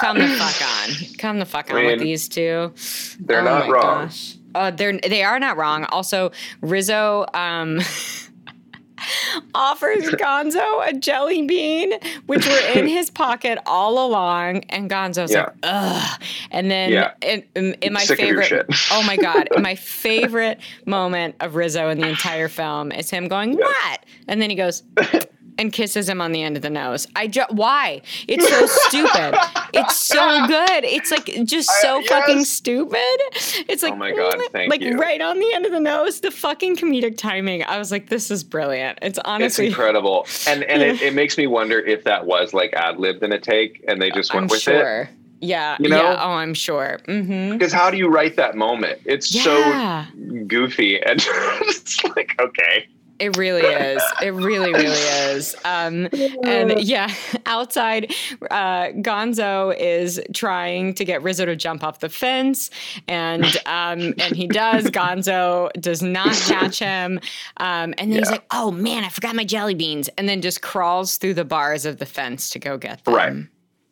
Come the fuck on. Come the fuck on I with these two. They're Oh not my wrong. gosh. Uh, they're they are not wrong. Also, Rizzo um, offers Gonzo a jelly bean, which were in his pocket all along, and Gonzo's Yeah. like, ugh. And then Yeah. in, in, in my Sick favorite, oh my god, my favorite moment of Rizzo in the entire film is him going, "What?" And then he goes. And kisses him on the end of the nose. I ju- why? It's so stupid. It's so good. It's like just so I- fucking stupid. It's like Oh my God, thank like you. right on the end of the nose. The fucking comedic timing. I was like, this is brilliant. It's honestly It's incredible. And and it, it makes me wonder if that was like ad libbed in a take and they just went I'm with it. Yeah. You know? Yeah. Oh, I'm sure. Mm-hmm. Because how do you write that moment? It's Yeah. so goofy and it's like, okay. It really is. It really, really is. Um, and yeah, outside, uh, Gonzo is trying to get Rizzo to jump off the fence, and um, and he does. Gonzo does not catch him, um, and then he's like, "Oh man, I forgot my jelly beans," and then just crawls through the bars of the fence to go get them. Right.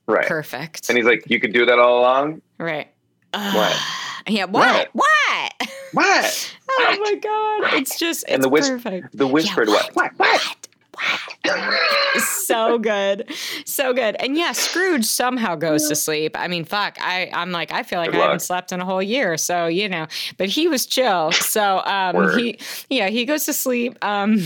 Right. Perfect. And he's like, You could do that all along? right. What? Yeah. What? What? What? What? oh my god! It's just it's And the whis- perfect. The whispered Yeah, what? What? What? so good so good and yeah scrooge somehow goes to sleep i mean fuck i i'm like i feel like Good i haven't slept in a whole year so you know but he was chill so um Word. he yeah he goes to sleep um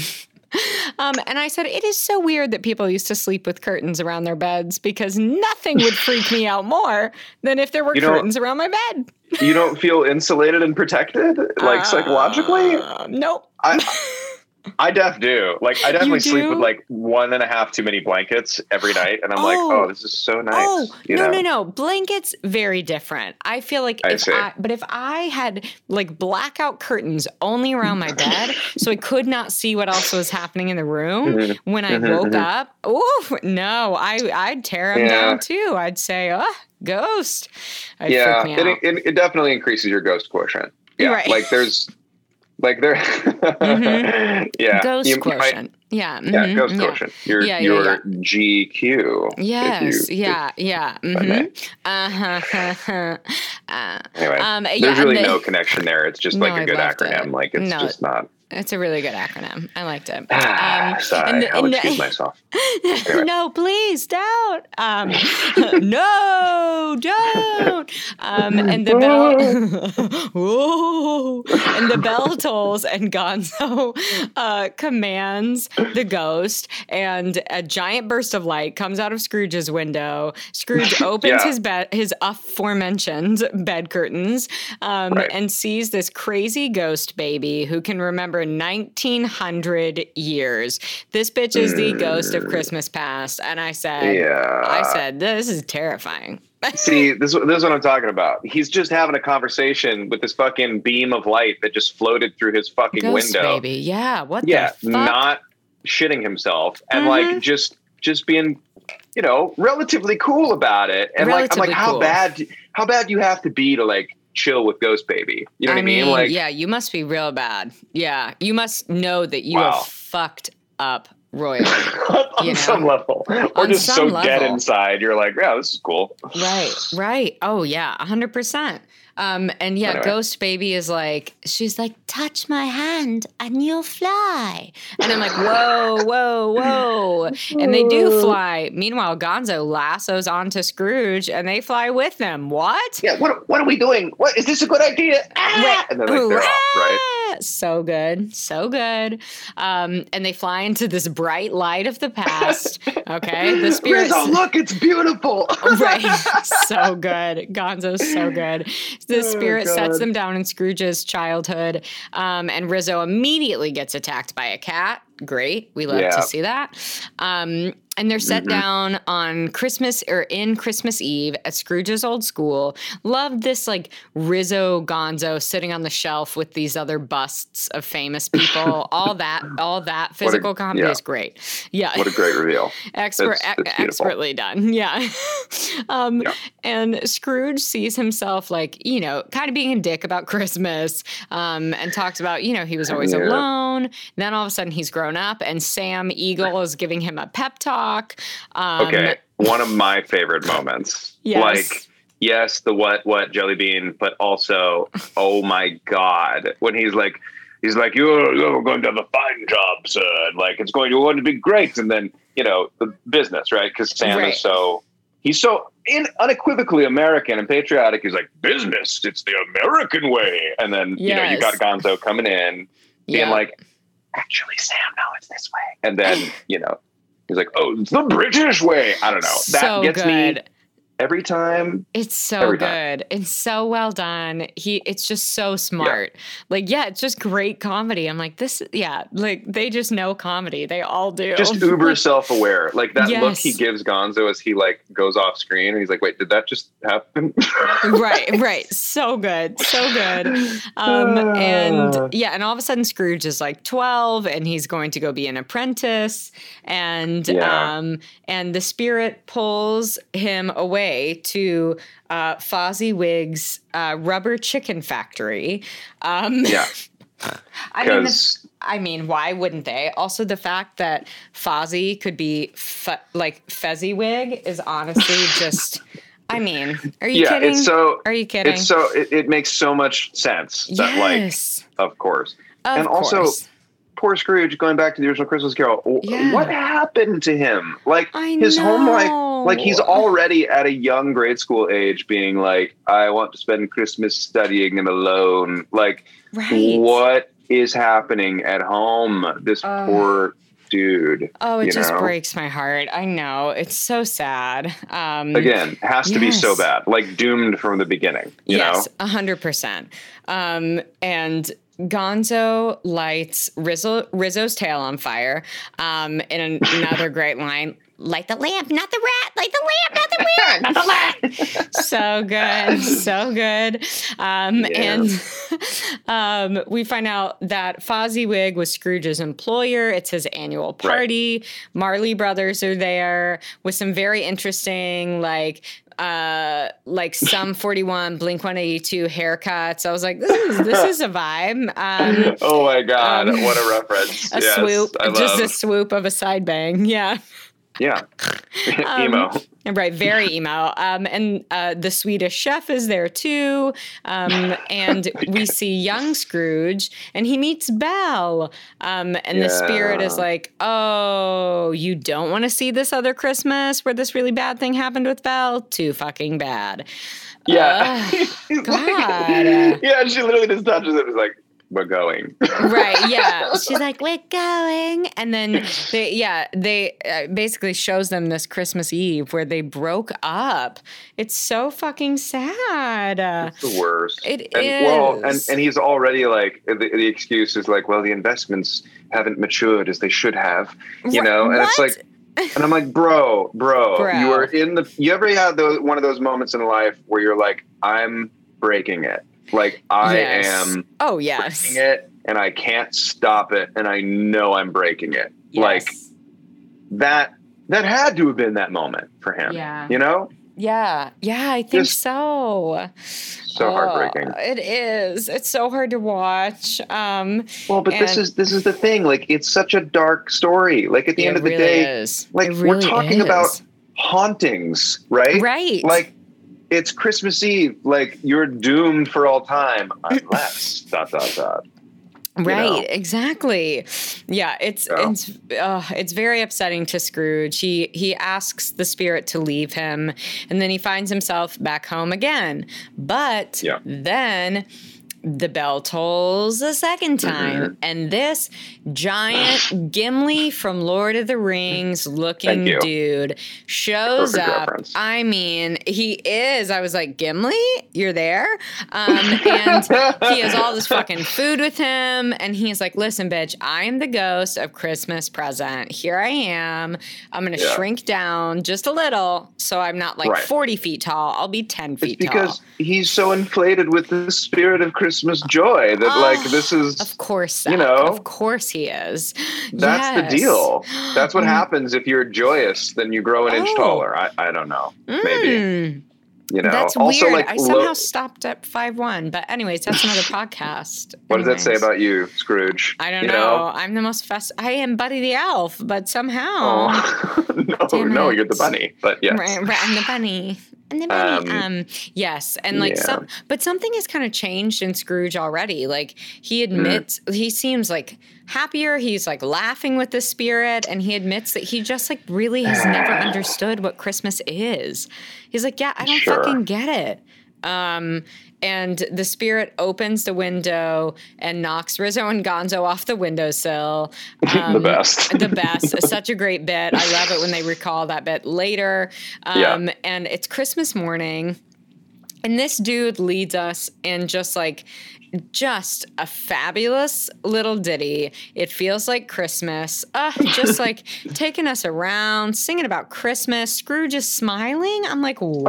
Um, and I said, it is so weird that people used to sleep with curtains around their beds because nothing would freak me out more than if there were You know- curtains around my bed. You don't feel insulated and protected? Like psychologically? Uh, nope. I I def do. Like I definitely sleep with like one and a half too many blankets every night, and I'm like, Oh. oh, this is so nice. Oh you no know? no no! Blankets very different. I feel like I if see. I but if I had like blackout curtains only around my bed, so I could not see what else was happening in the room Mhm. when I Mhm, woke mhm. up. Oh no! I I'd tear them Yeah. down too. I'd say, oh, ghost. I'd yeah, freak me out. it, it, it definitely increases your ghost quotient. Yeah, Right. like there's, like there, yeah, ghost you- you might- yeah. yeah, mhm, ghost yeah. quotient. Your Yeah, yeah, your yeah. GQ. if Yes. you- yeah. Yeah. Mm-hmm. Uh-huh. uh, Anyway, um, yeah, there's really no connection there. It's just No, like a good acronym. it. Like it's No. just not. It's a really good acronym. I liked it. Ah, Um, sorry, the- I'll excuse myself. Anyway. no, please don't. Um, no, don't. Um, and the bell. And the bell tolls, and Gonzo uh, commands the ghost, and a giant burst of light comes out of Scrooge's window. Scrooge opens Yeah. his bed, his aforementioned bed curtains, um, Right. and sees this crazy ghost baby who can remember 1900 years. This bitch is the ghost of Christmas past. And I said, Yeah. I said, this is terrifying. See, this, this is what I'm talking about. He's just having a conversation with this fucking beam of light that just floated through his fucking Ghost window. baby. Yeah. What Yeah, the fuck? not shitting himself and Mhm. like just just being, you know, relatively cool about it. And like I'm like, how cool. bad how bad do you have to be to like chill with Ghost Baby? You know what I mean? Like yeah, you must be real bad. Yeah. You must know that you Wow. have fucked up royally. on you know? some level. Or On just so some dead inside, you're like, yeah, this is cool. Right, right. Oh yeah, hundred percent. Um, and yeah, Anyway. Ghost Baby is like, she's like, touch my hand and you'll fly. And I'm like, whoa, whoa, whoa. And they do fly. Meanwhile, Gonzo lassos onto Scrooge and they fly with them. What? Yeah, what what are we doing? What is this a good idea? Ah! And then like they're off, right? Ah, So good, so good. Um, and they fly into this bright light of the past. Okay, the spirits. Rizzo, look, it's beautiful. right. So good. Gonzo's so good. The Oh, spirit sets them down in Scrooge's childhood. Um, and Rizzo immediately gets attacked by a cat. Great. We love Yeah. to see that. Um, and they're set Mhm. down on Christmas or in Christmas Eve at Scrooge's old school. Love this like Rizzo Gonzo sitting on the shelf with these other busts of famous people. all that, all that physical comedy yeah. is great. Yeah. What a great reveal. Expert, It's- it's expertly done. Yeah. um, Yeah. And Scrooge sees himself like, you know, kind of being a dick about Christmas um, and talks about, you know, he was always alone. Then all of a sudden he's grown up and Sam Eagle is giving him a pep talk. Um, Okay. One of my favorite moments. Yes. Like, yes, the what what jelly bean, but also, oh my god, when he's like, he's like, you're, you're going to have a fine job, sir. And like, it's going to, going to be great. And then you know the business, right? Because Sam Right. is so he's so in, unequivocally American and patriotic. He's like, business, it's the American way. And then you know you got Gonzo coming in being yeah. like, actually, Sam, no, it's this way. And then, you know, he's like, oh, it's the British way. I don't know. That so gets good. me every time. It's so good. time. It's so well done. He it's just so smart. Like, yeah, it's just great comedy. I'm like, this yeah, like they just know comedy. They all do. Just uber self aware. Like that look he gives Gonzo as he like goes off screen and he's like, wait, did that just happen? right, right. So good. So good. Um, Ah. and yeah, and all of a sudden Scrooge is like 12 and he's going to go be an apprentice. And Yeah. um, and the spirit pulls him away to uh Fozziwig's uh, rubber chicken factory. Um yeah. I mean the I mean, why wouldn't they? Also, the fact that Fozzie could be fe- like Fezziwig is honestly just. I mean, are you yeah, kidding? it's so are you kidding? it's so it, it makes so much sense that yes, like of course. of and also. Poor Scrooge, going back to the original Christmas Carol, Yeah. what happened to him? Like I his home life know. Like he's already at a young grade school age being like i want to spend christmas studying and alone like right. what is happening at home this Uh, poor dude Oh, it just know? breaks my heart. I know it's so sad. Um, again has to be so bad like doomed from the beginning you yes, know a hundred percent. Um, and Gonzo lights Rizzo, Rizzo's tail on fire. Um, in an- another great line, light the lamp, not the rat. Light the lamp, not the rat. Not the rat. so good, so good. Um, Yeah. And um, we find out that Fozziwig was Scrooge's employer. It's his annual Right. party. Marley Brothers are there with some very interesting, like, uh like some 41 blink 182 haircuts i was like this is this is a vibe um oh my god Um, what a reference a yes, swoop just a swoop of a side bang yeah yeah Um, emo Right, very emo. Um, and uh, the Swedish chef is there too. Um, and we see young Scrooge, and he meets Belle. Um, and the spirit is like, "Oh, you don't want to see this other Christmas where this really bad thing happened with Belle? Too fucking bad." yeah He's God. yeah she literally just touches it it's like we're going right yeah she's like we're going and then they yeah they uh, basically shows them this christmas eve where they broke up it's so fucking sad It's the worst. It and, Well, and, and he's already like the, the excuse is like, well, the investments haven't matured as they should have, you Wha- know. And it's like, and I'm like, bro, bro, Bro. you are in the. You ever had those one of those moments in life where you're like, I'm breaking it, like I Yes. am oh yes breaking it, and I can't stop it, and I know I'm breaking it. Like that. That had to have been that moment for him. Yeah. You know, yeah yeah i think Just- so so heartbreaking. Oh, it is it's so hard to watch um Well, but this is this is the thing. Like, it's such a dark story. Like at the it end of the day, is. like It we're talking is. about hauntings, right? right Like it's Christmas Eve. Like you're doomed for all time unless dot dot dot. Right, know? exactly. Yeah, it's it's uh, it's very upsetting to Scrooge. He he asks the spirit to leave him, and then he finds himself back home again. But Yeah. then the bell tolls a second time, Mm-hmm. and this giant Gimli from Lord of the Rings looking dude shows Perfect up. reference. I mean, he is. I was like, Gimli, you're there, um, and he has all this fucking food with him, and he's like, "Listen, bitch, I am the ghost of Christmas present. Here I am. I'm gonna Yeah. shrink down just a little, so I'm not like Right. 40 feet tall. I'll be 10 It's feet because tall." he's so inflated with the spirit of Christmas joy that, like, this is Of course, you know, of course he is. that's Yes. the deal. That's what Mm. happens if you're joyous. Then you grow an inch Oh. taller. I, I don't know. Maybe Mm, you know. that's also, weird. like, I lo- somehow stopped at five one, but anyways, that's another podcast. what does that say about you, Scrooge? I don't you know. I'm the most fest. I am Buddy the Elf, but somehow. Oh. no, no, it. you're the bunny. But yes. Right, right, I'm the bunny. I'm the bunny. Um, Um, yes, and like yeah. some, but something has kind of changed in Scrooge already. Like he Mm. admits, he seems like happier. He's like laughing with the spirit, and he admits that he just like really has never understood what Christmas is. He's like, yeah, I don't Sure. fucking get it. Um, and the spirit opens the window and knocks Rizzo and Gonzo off the windowsill. the Um, best. the best. Such a great bit. I love it when they recall that bit later. Um, Yeah. And it's Christmas morning. And this dude leads us in just like, just a fabulous little ditty. It feels like Christmas. Uh, just like taking us around, singing about Christmas. Scrooge is smiling. I'm like, what?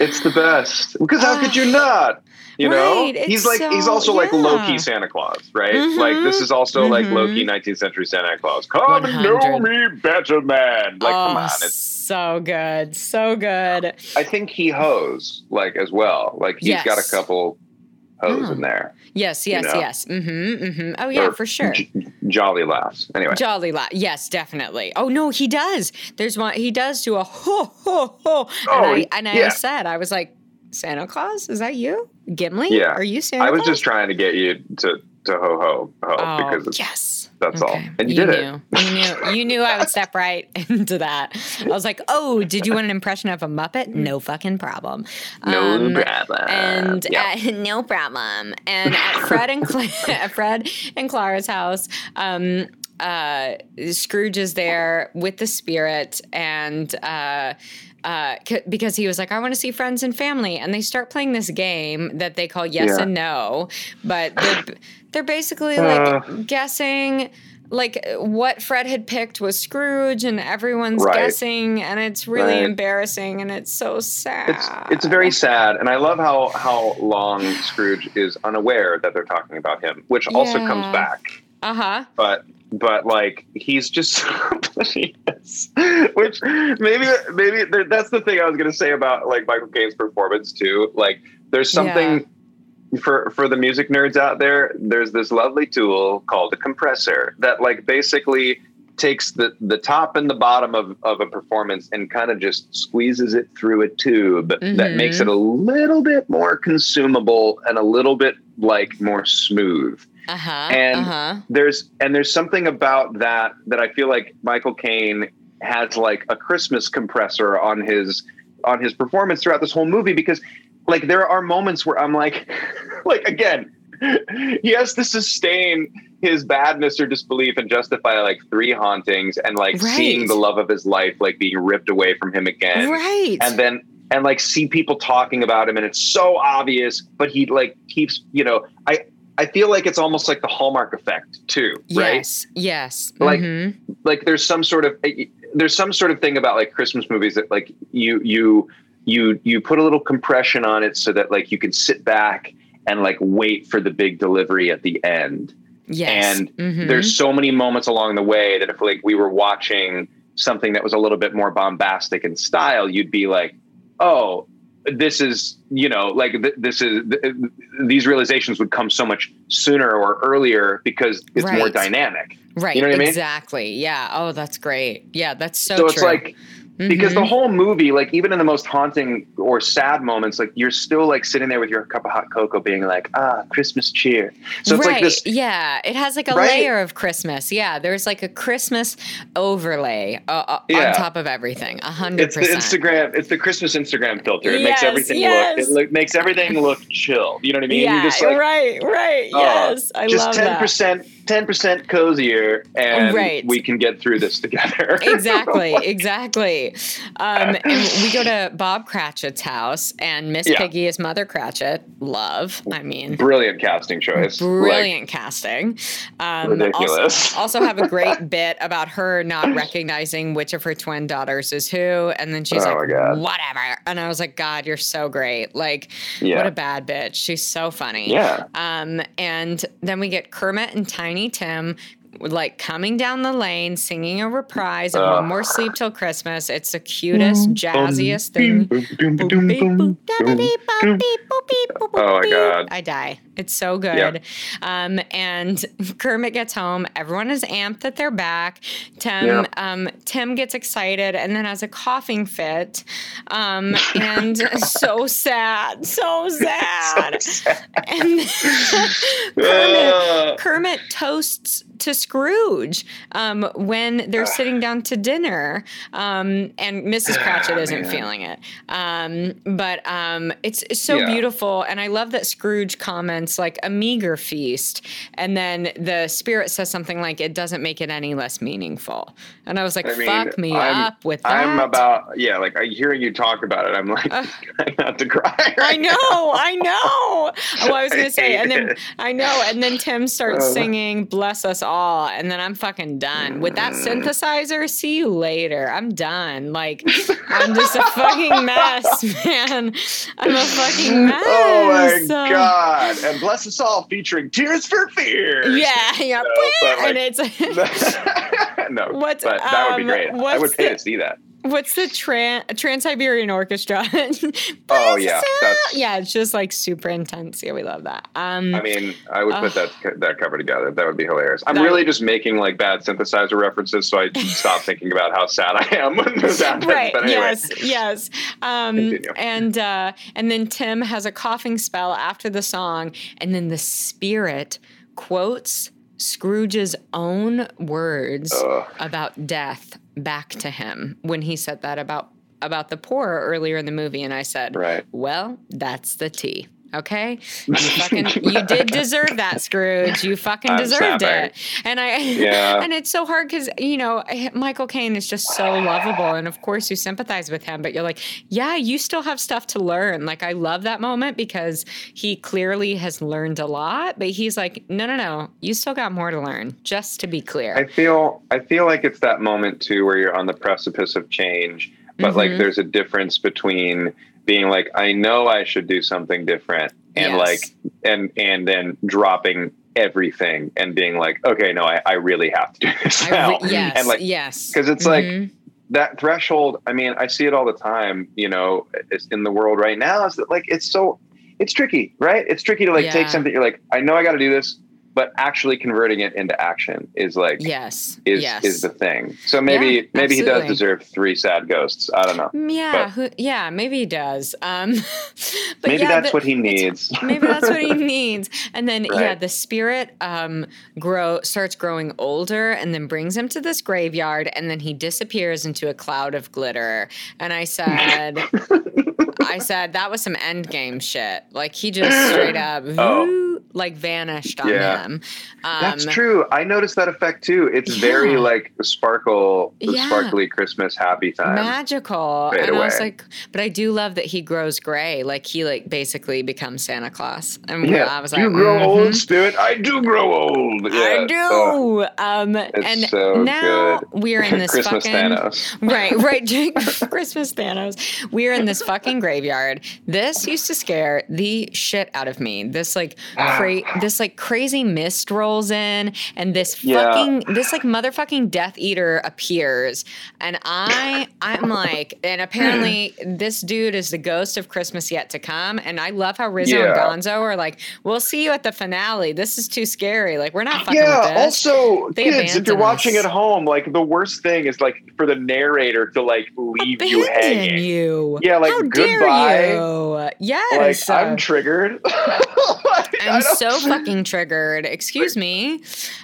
It's the best. Because how could you not? You know, Right, he's it's like he's so- also like yeah. low key Santa Claus, right? Like this is also like mhm. low key 19th century Santa Claus. Come and know me better, man. Like, come oh, on. It's, so good. So good. I think he hoes like as well. Like he's got a couple hoes Oh. in there. Yes, yes, know? yes. Mm-hmm. Mm-hmm. Oh yeah, Or for sure. j- jolly laughs. Anyway, Jolly lot. Yes, definitely. Oh no, he does. There's one he does do a ho ho ho. And Oh, I and I said, I was like, Santa Claus? Is that you? Gimli? Yeah. Are you Santa I was Claus? just trying to get you to to ho ho ho Oh, because yes. That's all. And you, did knew. You knew. You knew I would step right into that. I was like, "Oh, did you want an impression of a Muppet? No fucking problem." No Um, problem. and yeah. at, no problem. And at Fred and Cla- at Fred and Clara's house, um, uh, Scrooge is there with the spirit, and uh, uh, c- because he was like, I want to see friends and family, and they start playing this game that they call Yes Yeah. and No, but they're, they're basically Uh. like guessing. Like what Fred had picked was Scrooge, and everyone's Right. guessing, and it's really Right. embarrassing, and it's so sad. it's it's very sad, and I love how how long Scrooge is unaware that they're talking about him, which also comes back. uh huh. But but like he's just so oblivious, which maybe maybe that's the thing I was gonna say about like Michael Caine's performance too. Like there's something. For for the music nerds out there, there's this lovely tool called a compressor that like basically takes the the top and the bottom of, of a performance and kind of just squeezes it through a tube that Mhm. makes it a little bit more consumable and a little bit like more smooth Uh huh. And- uh huh. there's and there's something about that that I feel like Michael Caine has like a Christmas compressor on his on his performance throughout this whole movie because like there are moments where I'm like like again he has to sustain his badness or disbelief and justify like three hauntings and like Right. seeing the love of his life like being ripped away from him again right. and then and like see people talking about him and it's so obvious but he like keeps you know i i feel like it's almost like the hallmark effect too right yes. Yes. Like, Mhm. like there's some sort of there's some sort of thing about like christmas movies that like you you you you put a little compression on it so that like you can sit back and like wait for the big delivery at the end yes. and Mhm. there's so many moments along the way that if like we were watching something that was a little bit more bombastic in style you'd be like oh this is you know like th- this is th- these realizations would come so much sooner or earlier because it's more dynamic right. you know what I mean? exactly. Yeah. Oh, that's great. Yeah, that's so, so, it's true. Like because the Mhm. whole movie, like even in the most haunting or sad moments, like you're still like sitting there with your cup of hot cocoa, being like, ah, Christmas cheer. So it's right. like this. Yeah, it has like a Right? layer of Christmas. Yeah, there's like a Christmas overlay uh, uh, Yeah. on top of everything. A hundred It's the percent. Instagram. It's the Christmas Instagram filter. It Yes, makes everything yes. look. It look, makes everything look chill. You know what I mean? Yeah, just like, right, right. oh, yes, I just love ten that. percent, ten percent cozier, and Right. we can get through this together. exactly, exactly. Um, and we go to Bob Cratchit's house, and Miss Yeah. Piggy is Mother Cratchit. Love, I mean, Brilliant casting choice. Like, brilliant casting. Um, Ridiculous. Also, also have a great bit about her not recognizing which of her twin daughters is who, and then she's Oh like, "Whatever," and I was like, "God, you're so great! Like, yeah. what a bad bitch. She's so funny." yeah. Um, and then we get Kermit and Tiny Tim like coming down the lane singing a reprise of Ugh. One More Sleep Till Christmas. It's the cutest, jazziest thing. Oh my God. I die. It's so good. Um, and Kermit gets home. Everyone is amped that they're back. Tim um, Tim gets excited and then has a coughing fit. Um, and so sad. So sad. And Kermit Uh, Kermit toasts to Scrooge um, when they're sitting down to dinner, um, and Mrs. Cratchit isn't Man. feeling it. Um, but um, it's, it's so Yeah. beautiful, and I love that Scrooge comments like a meager feast, and then the spirit says something like it doesn't make it any less meaningful. And I was like, I mean, fuck me I'm- up with that. I'm about yeah, like I hearing you talk about it, I'm like Ugh. trying not to cry. I right know, I know. Oh, I was gonna say, and then it. I know, and then Tim starts Uh. singing "Bless Us All," and then I'm fucking done with that Mm. synthesizer. See you later. I'm done. Like I'm just a fucking mess, man. I'm a fucking mess. Oh my Uh, god! And bless us all, featuring Tears for Fears. Yeah, yeah, No, but, and it's no, What's, but that would be um, great. I would pay the- to see that. What's the Trans Trans Siberian Orchestra? Oh yeah, that's. yeah, it's just like super intense. Yeah, we love that. Um, I mean, I would put that that cover together. That would be hilarious. I'm really just making like bad synthesizer references, so I stop thinking about how sad I am when this happens. right But anyway, yes yes um Continue. and uh and then tim has a coughing spell after the song and then the spirit quotes scrooge's own words Ugh. about death back to him when he said that about about the poor earlier in the movie and i said right. well that's the tea Okay, you fucking you did deserve that, Scrooge. You fucking I'm deserved snapping. it. And I Yeah. and it's so hard because you know Michael Caine is just so lovable, and of course you sympathize with him, but you're like, yeah, you still have stuff to learn. Like I love that moment because he clearly has learned a lot, but he's like, no, no, no, you still got more to learn. Just to be clear. I feel I feel like it's that moment too where you're on the precipice of change, but like Mhm. there's a difference between being like I know I should do something different and Yes. like and and then dropping everything and being like okay no I, I really have to do this now re- yes, and like yes, 'cause it's like- Mhm. that threshold i mean i see it all the time you know it's in the world right now is that like it's so it's tricky right it's tricky to like Yeah. take something you're like i know i got to do this but actually converting it into action is like yes, is yes. is the thing so maybe Yeah, maybe he does deserve three sad ghosts i don't know Mm, Yeah, who, yeah, maybe he does. Um, maybe yeah, that's what he needs maybe that's what he needs. And then yeah, the spirit um grow starts growing older and then brings him to this graveyard and then he disappears into a cloud of glitter. And I said I said that was some end game shit. Like he just straight up Oh. Woo, like vanished on Yeah. him. Um, that's true i noticed that effect too it's very like sparkle Yeah. sparkly christmas happy time magical Fade and i was like but i do love that he grows gray like he like basically becomes santa claus and yeah i was like you grow mhm. old spirit i do grow old I do. Uh, um, and so now good. we're in this christmas fucking thanos right, right. Christmas Thanos. We're in this fucking graveyard. This used to scare the shit out of me. This like cra- this like crazy mist rolls in, and this Yeah. fucking this like motherfucking Death Eater appears, and I I'm like, and apparently this dude is the ghost of Christmas yet to come, and I love how Rizzo and Yeah. Gonzo are like, we'll see you at the finale. This is too scary. Like we're not fucking yeah. with this. Also, They kids, if you're abandon watching us. at home, like the worst thing is like for the narrator to like leave you Abandon hanging. you. Yeah, like, how goodbye. dare you? Yes. Like I'm triggered. Like, I'm so fucking triggered. Excuse me.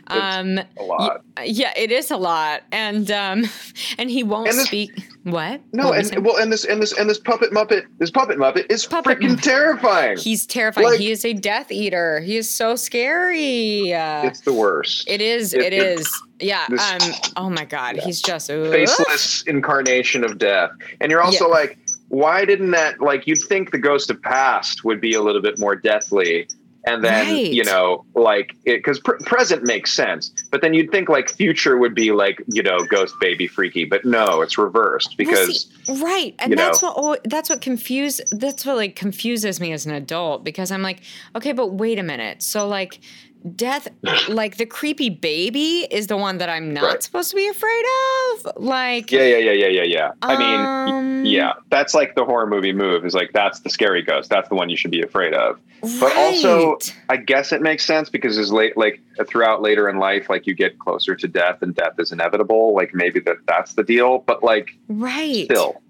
Um, a lot. yeah, it is a lot, and um, and he won't And this- speak. What? No, What and well, and this and this and this puppet muppet, this puppet muppet is Puppet freaking Muppet. terrifying. he's terrifying. like- he is a Death Eater. He is so scary. Uh, it's the worst. it is. it- It it- is. Yeah. this- um. Oh my God. He's just ugh. faceless incarnation of death. And you're also Yeah. like, why didn't that like you'd think the ghost of past would be a little bit more deathly and then Right. you know like because pr- present makes sense but then you'd think like future would be like you know ghost baby freaky but no it's reversed Well, because see, right, and that's know. what that's what confuse that's what like confuses me as an adult because I'm like, okay, but wait a minute. So like, death, like the creepy baby is the one that I'm not Right. supposed to be afraid of. Like, yeah yeah yeah yeah yeah yeah i mean Um, yeah that's like the horror movie move is like that's the scary ghost that's the one you should be afraid of right. But also- I guess it makes sense because as late, like throughout later in life, like you get closer to death and death is inevitable. Like maybe that that's the deal, but like right, still,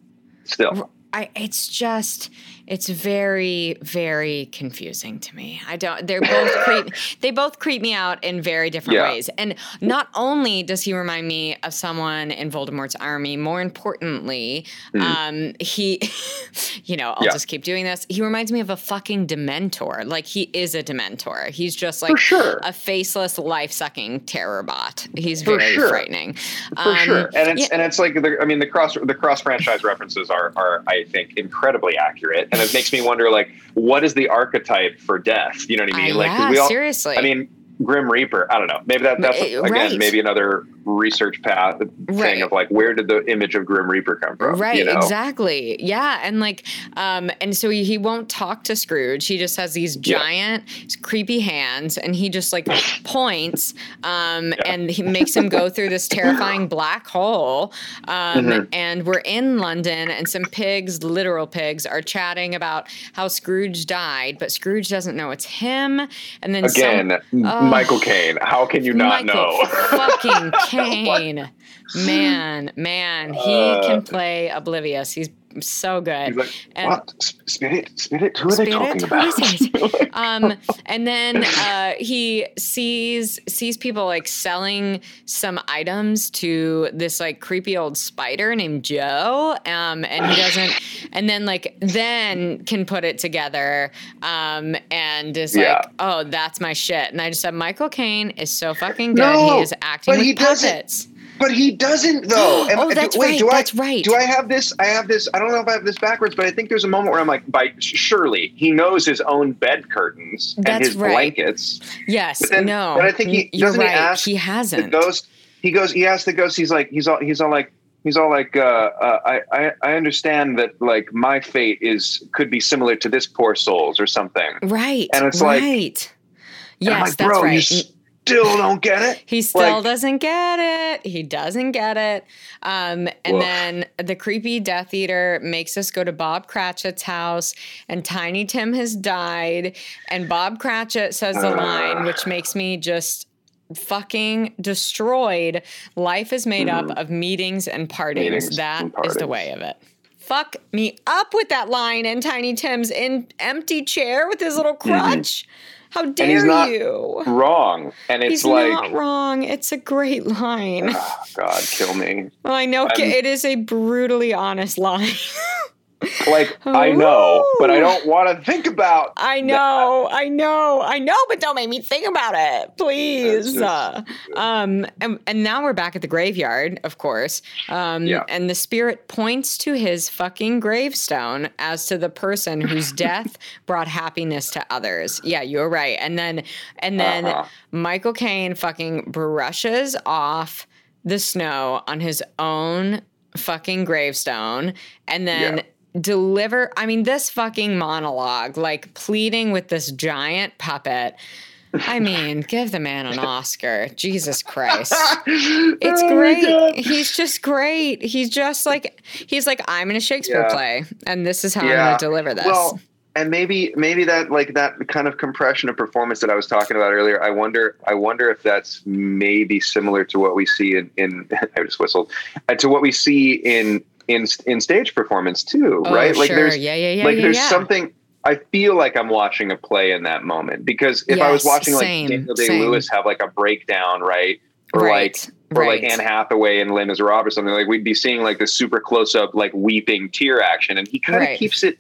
still, I, it's just it's very very confusing to me i don't they're both creep they both creep me out in very different Yeah. ways and not only does he remind me of someone in voldemort's army more importantly um he you know i'll. Yeah. just keep doing this he reminds me of a fucking dementor like he is a dementor he's just like sure, a faceless life-sucking terror bot he's For very sure. frightening for Um, sure. And it's yeah. and it's like the, I mean the cross the cross franchise references are are I think incredibly accurate, and it makes me wonder like what is the archetype for death? You know what I Uh, mean? like 'cause yeah, we all, seriously I mean. Grim Reaper. I don't know. Maybe that that's again right. maybe another research path thing Right. of like where did the image of Grim Reaper come from? Right, you know? exactly. Yeah, and like, um, and so he, won't talk to Scrooge. He just has these Yeah. giant, creepy hands, and he just like points, um, and he makes him go through this terrifying black hole. Um, Mhm. And we're in London, and some pigs, literal pigs, are chatting about how Scrooge died, but Scrooge doesn't know it's him. And then Again, Ugh. Michael Caine. How can you not Michael know? fucking Caine. Man, man, he Uh, can play oblivious. He's so good. Like, And- what? Spirit? Spirit? Who are they talking about? um, and then uh, he sees sees people like selling some items to this like creepy old spider named Joe. Um, and he doesn't, and then like then can put it together. Um, and is Yeah. like, oh, that's my shit. And I just said, Michael Caine is so fucking good. No, he is acting but with he doesn't. But he doesn't though. Oh, do- that's wait, right, Do I, that's right. Do I have this? I have this. I don't know if I have this backwards, but I think there's a moment where I'm like, by surely he knows his own bed curtains and That's his right. blankets. Yes, But then- no. but I think he- you're doesn't he right. ask he hasn't. The ghost. He goes. He asks the ghost. He's like. He's all. He's all like. He's all like. Uh, uh, I, I. I understand that like my fate is could be similar to this poor soul's or something. Right. And it's like- right. And I'm Yes, like, that's bro, right. you still don't get it. he still like- doesn't get it. He doesn't get it. Um, and Woof. then the creepy Death Eater makes us go to Bob Cratchit's house, and Tiny Tim has died. And Bob Cratchit says the line, which makes me just fucking destroyed. Life is made up of meetings and partings. Mm-hmm. Meetings That and is the way of it. Fuck me up with that line in Tiny Tim's in empty chair with his little crutch. How dare you? Wrong. And it's He's like. not wrong. It's a great line. Oh, God, kill me. Well, I know I'm- it is a brutally honest line. Like I know, but I don't want to think about. I know, I know, I know, but don't make me think about it, please. Uh, um, and, and now we're back at the graveyard, of course. Um, Yeah. and the spirit points to his fucking gravestone as to the person whose death brought happiness to others. Yeah, you're right. And then, and then Uh-huh. Michael Caine fucking brushes off the snow on his own fucking gravestone and then Yeah. Deliver. I mean, this fucking monologue, like pleading with this giant puppet. I mean, give the man an Oscar. Jesus Christ. It's Oh great. He's just great. He's just like he's like I'm in a Shakespeare Yeah. play and this is how I'm going to deliver this. Well, and maybe maybe that like that kind of compression of performance that I was talking about earlier. I wonder I wonder if that's maybe similar to what we see in, in I just whistled uh, to what we see in in in stage performance too, Oh, right? Like sure. there's yeah, yeah, yeah, like yeah, there's yeah. something. I feel like I'm watching a play in that moment because if I was watching like same, Daniel Day. Lewis have like a breakdown, right? Or like or right. like Anne Hathaway and Les Miserables or something, like we'd be seeing like this super close up, like weeping tear action, and he kind of Right. keeps it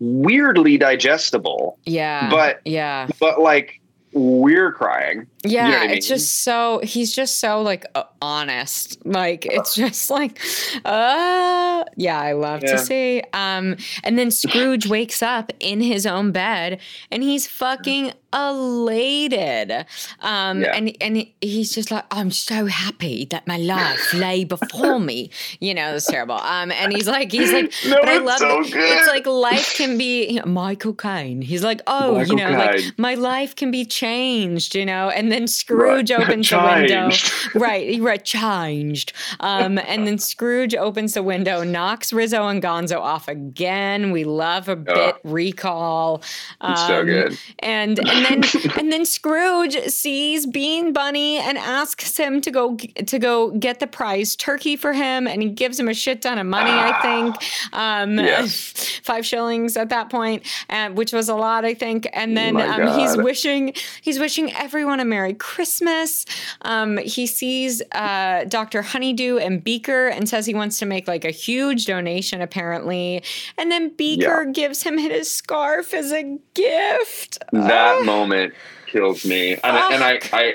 weirdly digestible, yeah. but yeah. but like we're crying. Yeah, know what I it's just so he's just so like uh, honest. Like it's just like uh yeah, I love Yeah. to see. Um and then Scrooge wakes up in his own bed and he's fucking elated. Um Yeah. and and he's just like I'm so happy that my life lay before me. You know, it's terrible. Um and he's like he's like No, but I love so it. good. It's like life can be you know, Michael Caine. He's like, "Oh, Michael you know, like my life can be changed, you know." And then Scrooge opens the window. Changed. Right, right, changed. Um, and then Scrooge opens the window, knocks Rizzo and Gonzo off again. We love a bit recall. Um, It's so good. And and then and then Scrooge sees Bean Bunny and asks him to go to go get the prize turkey for him, and he gives him a shit ton of money. I think um, Yes. five shillings at that point, and which was a lot, I think. And then um, he's wishing he's wishing everyone a Merry Christmas. Um, he sees uh, Dr. Honeydew and Beaker and says he wants to make like a huge donation, apparently. And then Beaker gives him his scarf as a gift. That moment kills me, and, I- and I, I,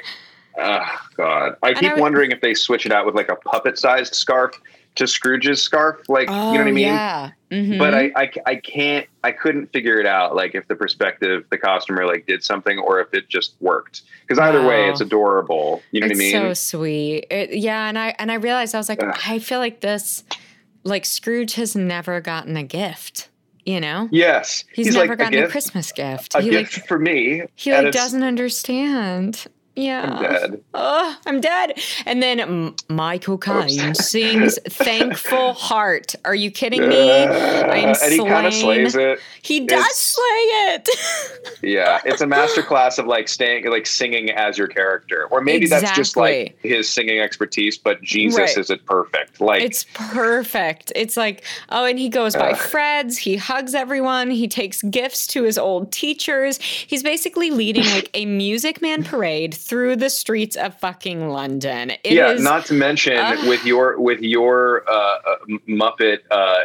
oh god, I keep I would- wondering if they switch it out with like a puppet-sized scarf to Scrooge's scarf, like you know what I Oh, mean? Yeah. Mhm. But I, I, I can't, I couldn't figure it out, like if the perspective, the costumer like did something, or if it just worked. Because either way, it's adorable. You know it's what I mean? so sweet. It, yeah, and I and I realized I was like, Ugh. I feel like this, like Scrooge has never gotten a gift. You know, yes, he's, never like gotten a a, Christmas gift. a he gift like for me. he like doesn't understand. Yeah. I'm dead. Oh, I'm dead. And then M- Michael Caine sings "Thankful Heart." Are you kidding me? I'm and he kind of slays it. He does It's- slay it. Yeah, it's a masterclass of like staying, like singing as your character, or maybe that's just like his singing expertise. But Jesus Right. is it perfect? Like It's perfect. It's like, oh, and he goes by Ugh. Fred's. He hugs everyone. He takes gifts to his old teachers. He's basically leading like a Music Man parade through the streets of fucking London. It yeah, is- not to mention Ah. with your with your uh, uh, Muppet uh,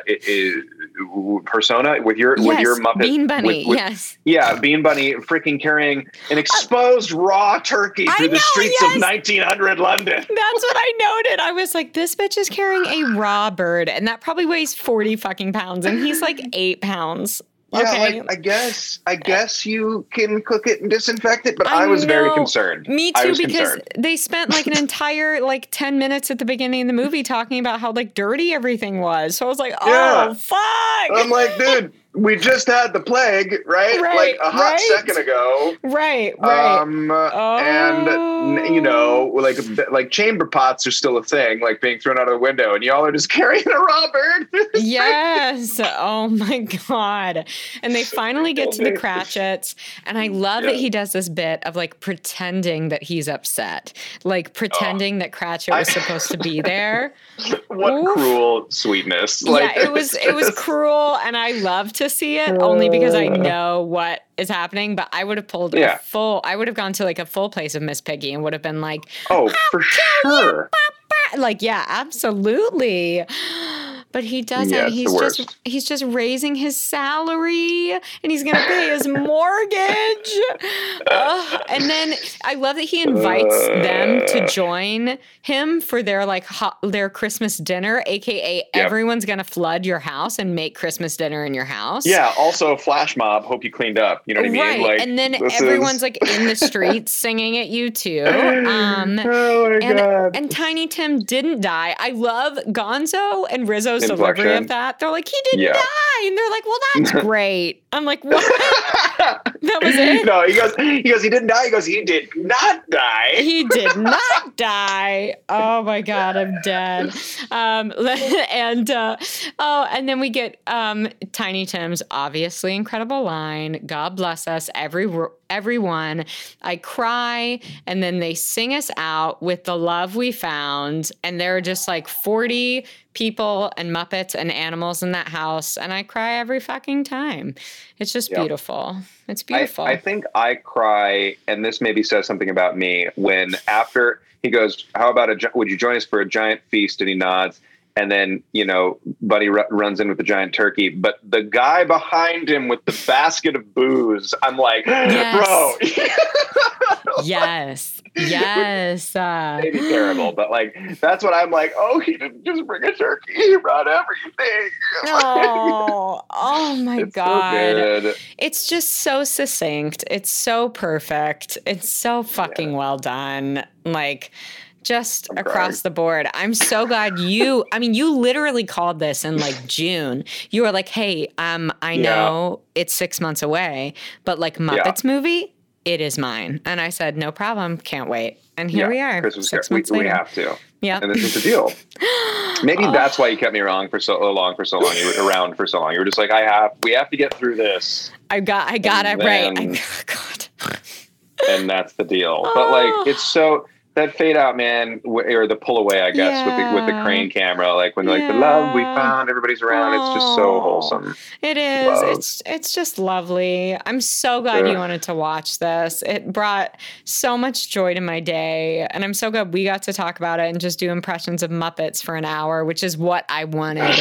persona, with your with your Muppet Bean Bunny. with- with- yes. Yeah, Bean Bunny freaking carrying an exposed raw turkey through the streets yes. of 1900 London. That's what I noted. I was like, this bitch is carrying a raw bird, and that probably weighs 40 fucking pounds, and he's like eight pounds. Okay. I guess I uh, guess you can cook it and disinfect it, but I I, was very concerned. Me too, because concerned. they spent like an entire like 10 minutes at the beginning of the movie talking about how like dirty everything was. So I was like, oh, Yeah. fuck. I'm like, dude, we just had the plague, right? Right, like a hot right. second ago. right, right. Um, and you know, like like chamber pots are still a thing, like being thrown out of the window, and y'all are just carrying a raw bird. yes. Oh my God. And they finally get to the. Cratchits. And I love that he does this bit of like pretending that he's upset, like pretending that Cratchit was I- supposed to be there. what Oof. cruel sweetness! yeah, it was it was cruel, and I love to see it only because I know what is happening. But I would have pulled Yeah. a full. I would have gone to like a full place of Miss Piggy and would have been like, Oh, for sure. "Ah," like yeah, absolutely. But he doesn't. Yeah, he's just he's just raising his salary, and he's gonna pay his mortgage. And then I love that he invites them to Uh. join him for their like ho- their Christmas dinner, aka everyone's gonna flood your house and make Christmas dinner in your house. Yeah. Also, flash mob. Hope you cleaned up. You know what I mean? Right, Like, and then everyone's is- like in the streets singing at you too. Um, oh my and god. and Tiny Tim didn't die. I love Gonzo and Rizzo's inflection. delivery of that. They're like, he didn't Yeah. die. And they're like, well, that's great. I'm like, what? that was it? No, he goes. He goes. He didn't die. He goes. He did not die. He did not die. Oh my god, I'm dead. Um, and uh, oh, and then we get um, Tiny Tim's obviously incredible line. God bless us, every everyone. I cry, and then they sing us out with the love we found, and there are just like 40 people and Muppets and animals in that house, and I cry every fucking time. It's just Yep. beautiful. It's beautiful. I think I cry, and this maybe says something about me when after he goes, "How about a? Would you join us for a giant feast?" And he nods, and then you know, Buddy ru- runs in with the giant turkey, but the guy behind him with the basket of booze, I'm like, bro, yes, yes. Uh, maybe terrible, but like that's what I'm like. Oh, he didn't just bring a turkey; he brought everything. oh, oh my It's so god. good. It's just so succinct. It's so perfect. It's so fucking well done. Like just I'm across crying. the board. I'm so glad you I mean you literally called this in like June. You were like, "Hey, um I Yeah. know it's 6 months away, but like Muppets movie, it is mine." And I said, "No problem. Can't wait." And here Yeah, we are. Christmas 6 we, months we later. have to, yeah. and this is the deal. Maybe Oh. that's why you kept me wrong for so long, for so long. You were around for so long. You were just like, I have, we have to get through this, I got I got And it right. I, God. and that's the deal. But like, Oh. it's so that fade out, man, or the pull away, I guess, with the with the crane camera, like when like the love we found, everybody's around. It's just so Oh. wholesome. It is. Love. It's it's just lovely. I'm so glad you wanted to watch this. It brought so much joy to my day, and I'm so glad we got to talk about it and just do impressions of Muppets for an hour, which is what I wanted.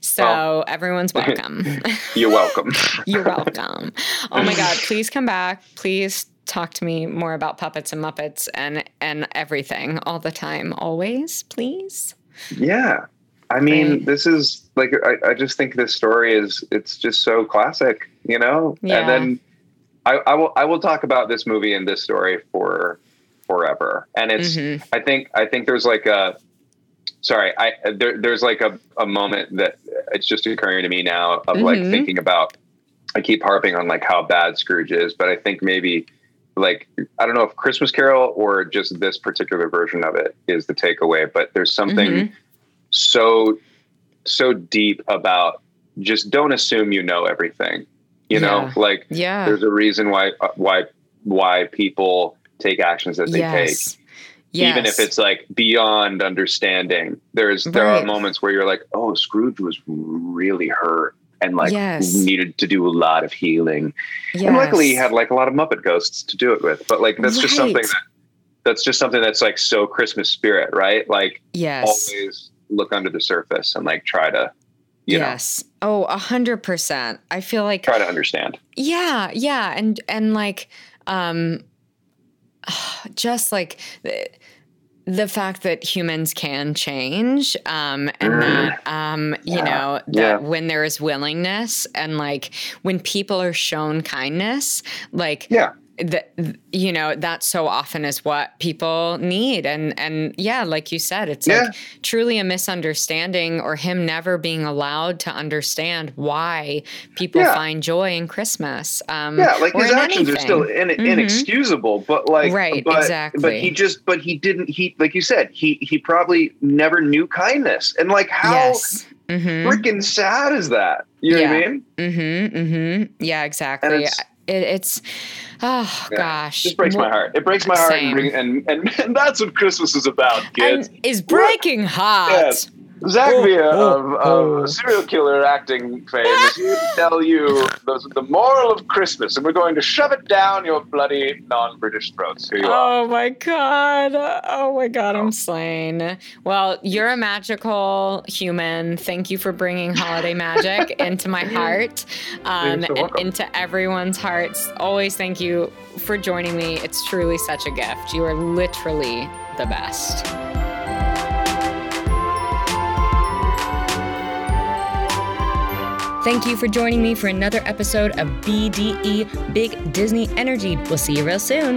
So everyone's welcome. You're welcome. You're welcome. Oh my god, please come back. Please talk to me more about puppets and Muppets and and everything all the time. Always, please. yeah. I mean, Right. this is like I, I just think this story is it's just so classic, you know? Yeah. And then I, I will I will talk about this movie and this story for forever. And it's Mhm. I think I think there's like a sorry I there, there's like a, a moment that it's just occurring to me now of like Mhm. thinking about I keep harping on like how bad Scrooge is, but I think maybe like I don't know if Christmas Carol or just this particular version of it is the takeaway, but there's something Mhm. so so deep about just don't assume you know everything. You know, like Yeah. there's a reason why uh, why why people take actions that they take yes. even if it's like beyond understanding there's there are moments where you're like oh scrooge was really hurt and like Yes. needed to do a lot of healing and luckily he had like a lot of muppet ghosts to do it with but like that's just something that that's just something that's like so christmas spirit right like yes. always look under the surface and like try to you know yes. Oh, a hundred percent. I feel like try to understand yeah, yeah, and and like um, just like the, fact that humans can change, um, and Mm. that um, you Yeah. know that Yeah. when there is willingness and like when people are shown kindness, like yeah that you know that so often is what people need and and yeah like you said it's Yeah. like truly a misunderstanding or him never being allowed to understand why people Yeah. find joy in christmas um Yeah, like his actions are still anything. in, Mhm. inexcusable, but like, Right, but, exactly. But he just, but he didn't. He, like you said, he he probably never knew kindness, and like how yes mm-hmm freaking sad is that? You know what I mean? mm-hmm mm-hmm yeah exactly it, it's oh Yeah. gosh It breaks my heart. It breaks my heart, and, and and and that's what Christmas is about, kids. and is breaking hearts Yes. Zach Oh, Villa oh, of, oh. of serial killer acting fame is here to tell you the, the moral of Christmas, and we're going to shove it down your bloody non-British throats. Here you are. Oh my god. Oh my god, I'm slain. Well, you're a magical human. Thank you for bringing holiday magic into my heart um, so and into everyone's hearts. Always thank you for joining me. It's truly such a gift. You are literally the best. Thank you for joining me for another episode of BDE Big Disney Energy. We'll see you real soon.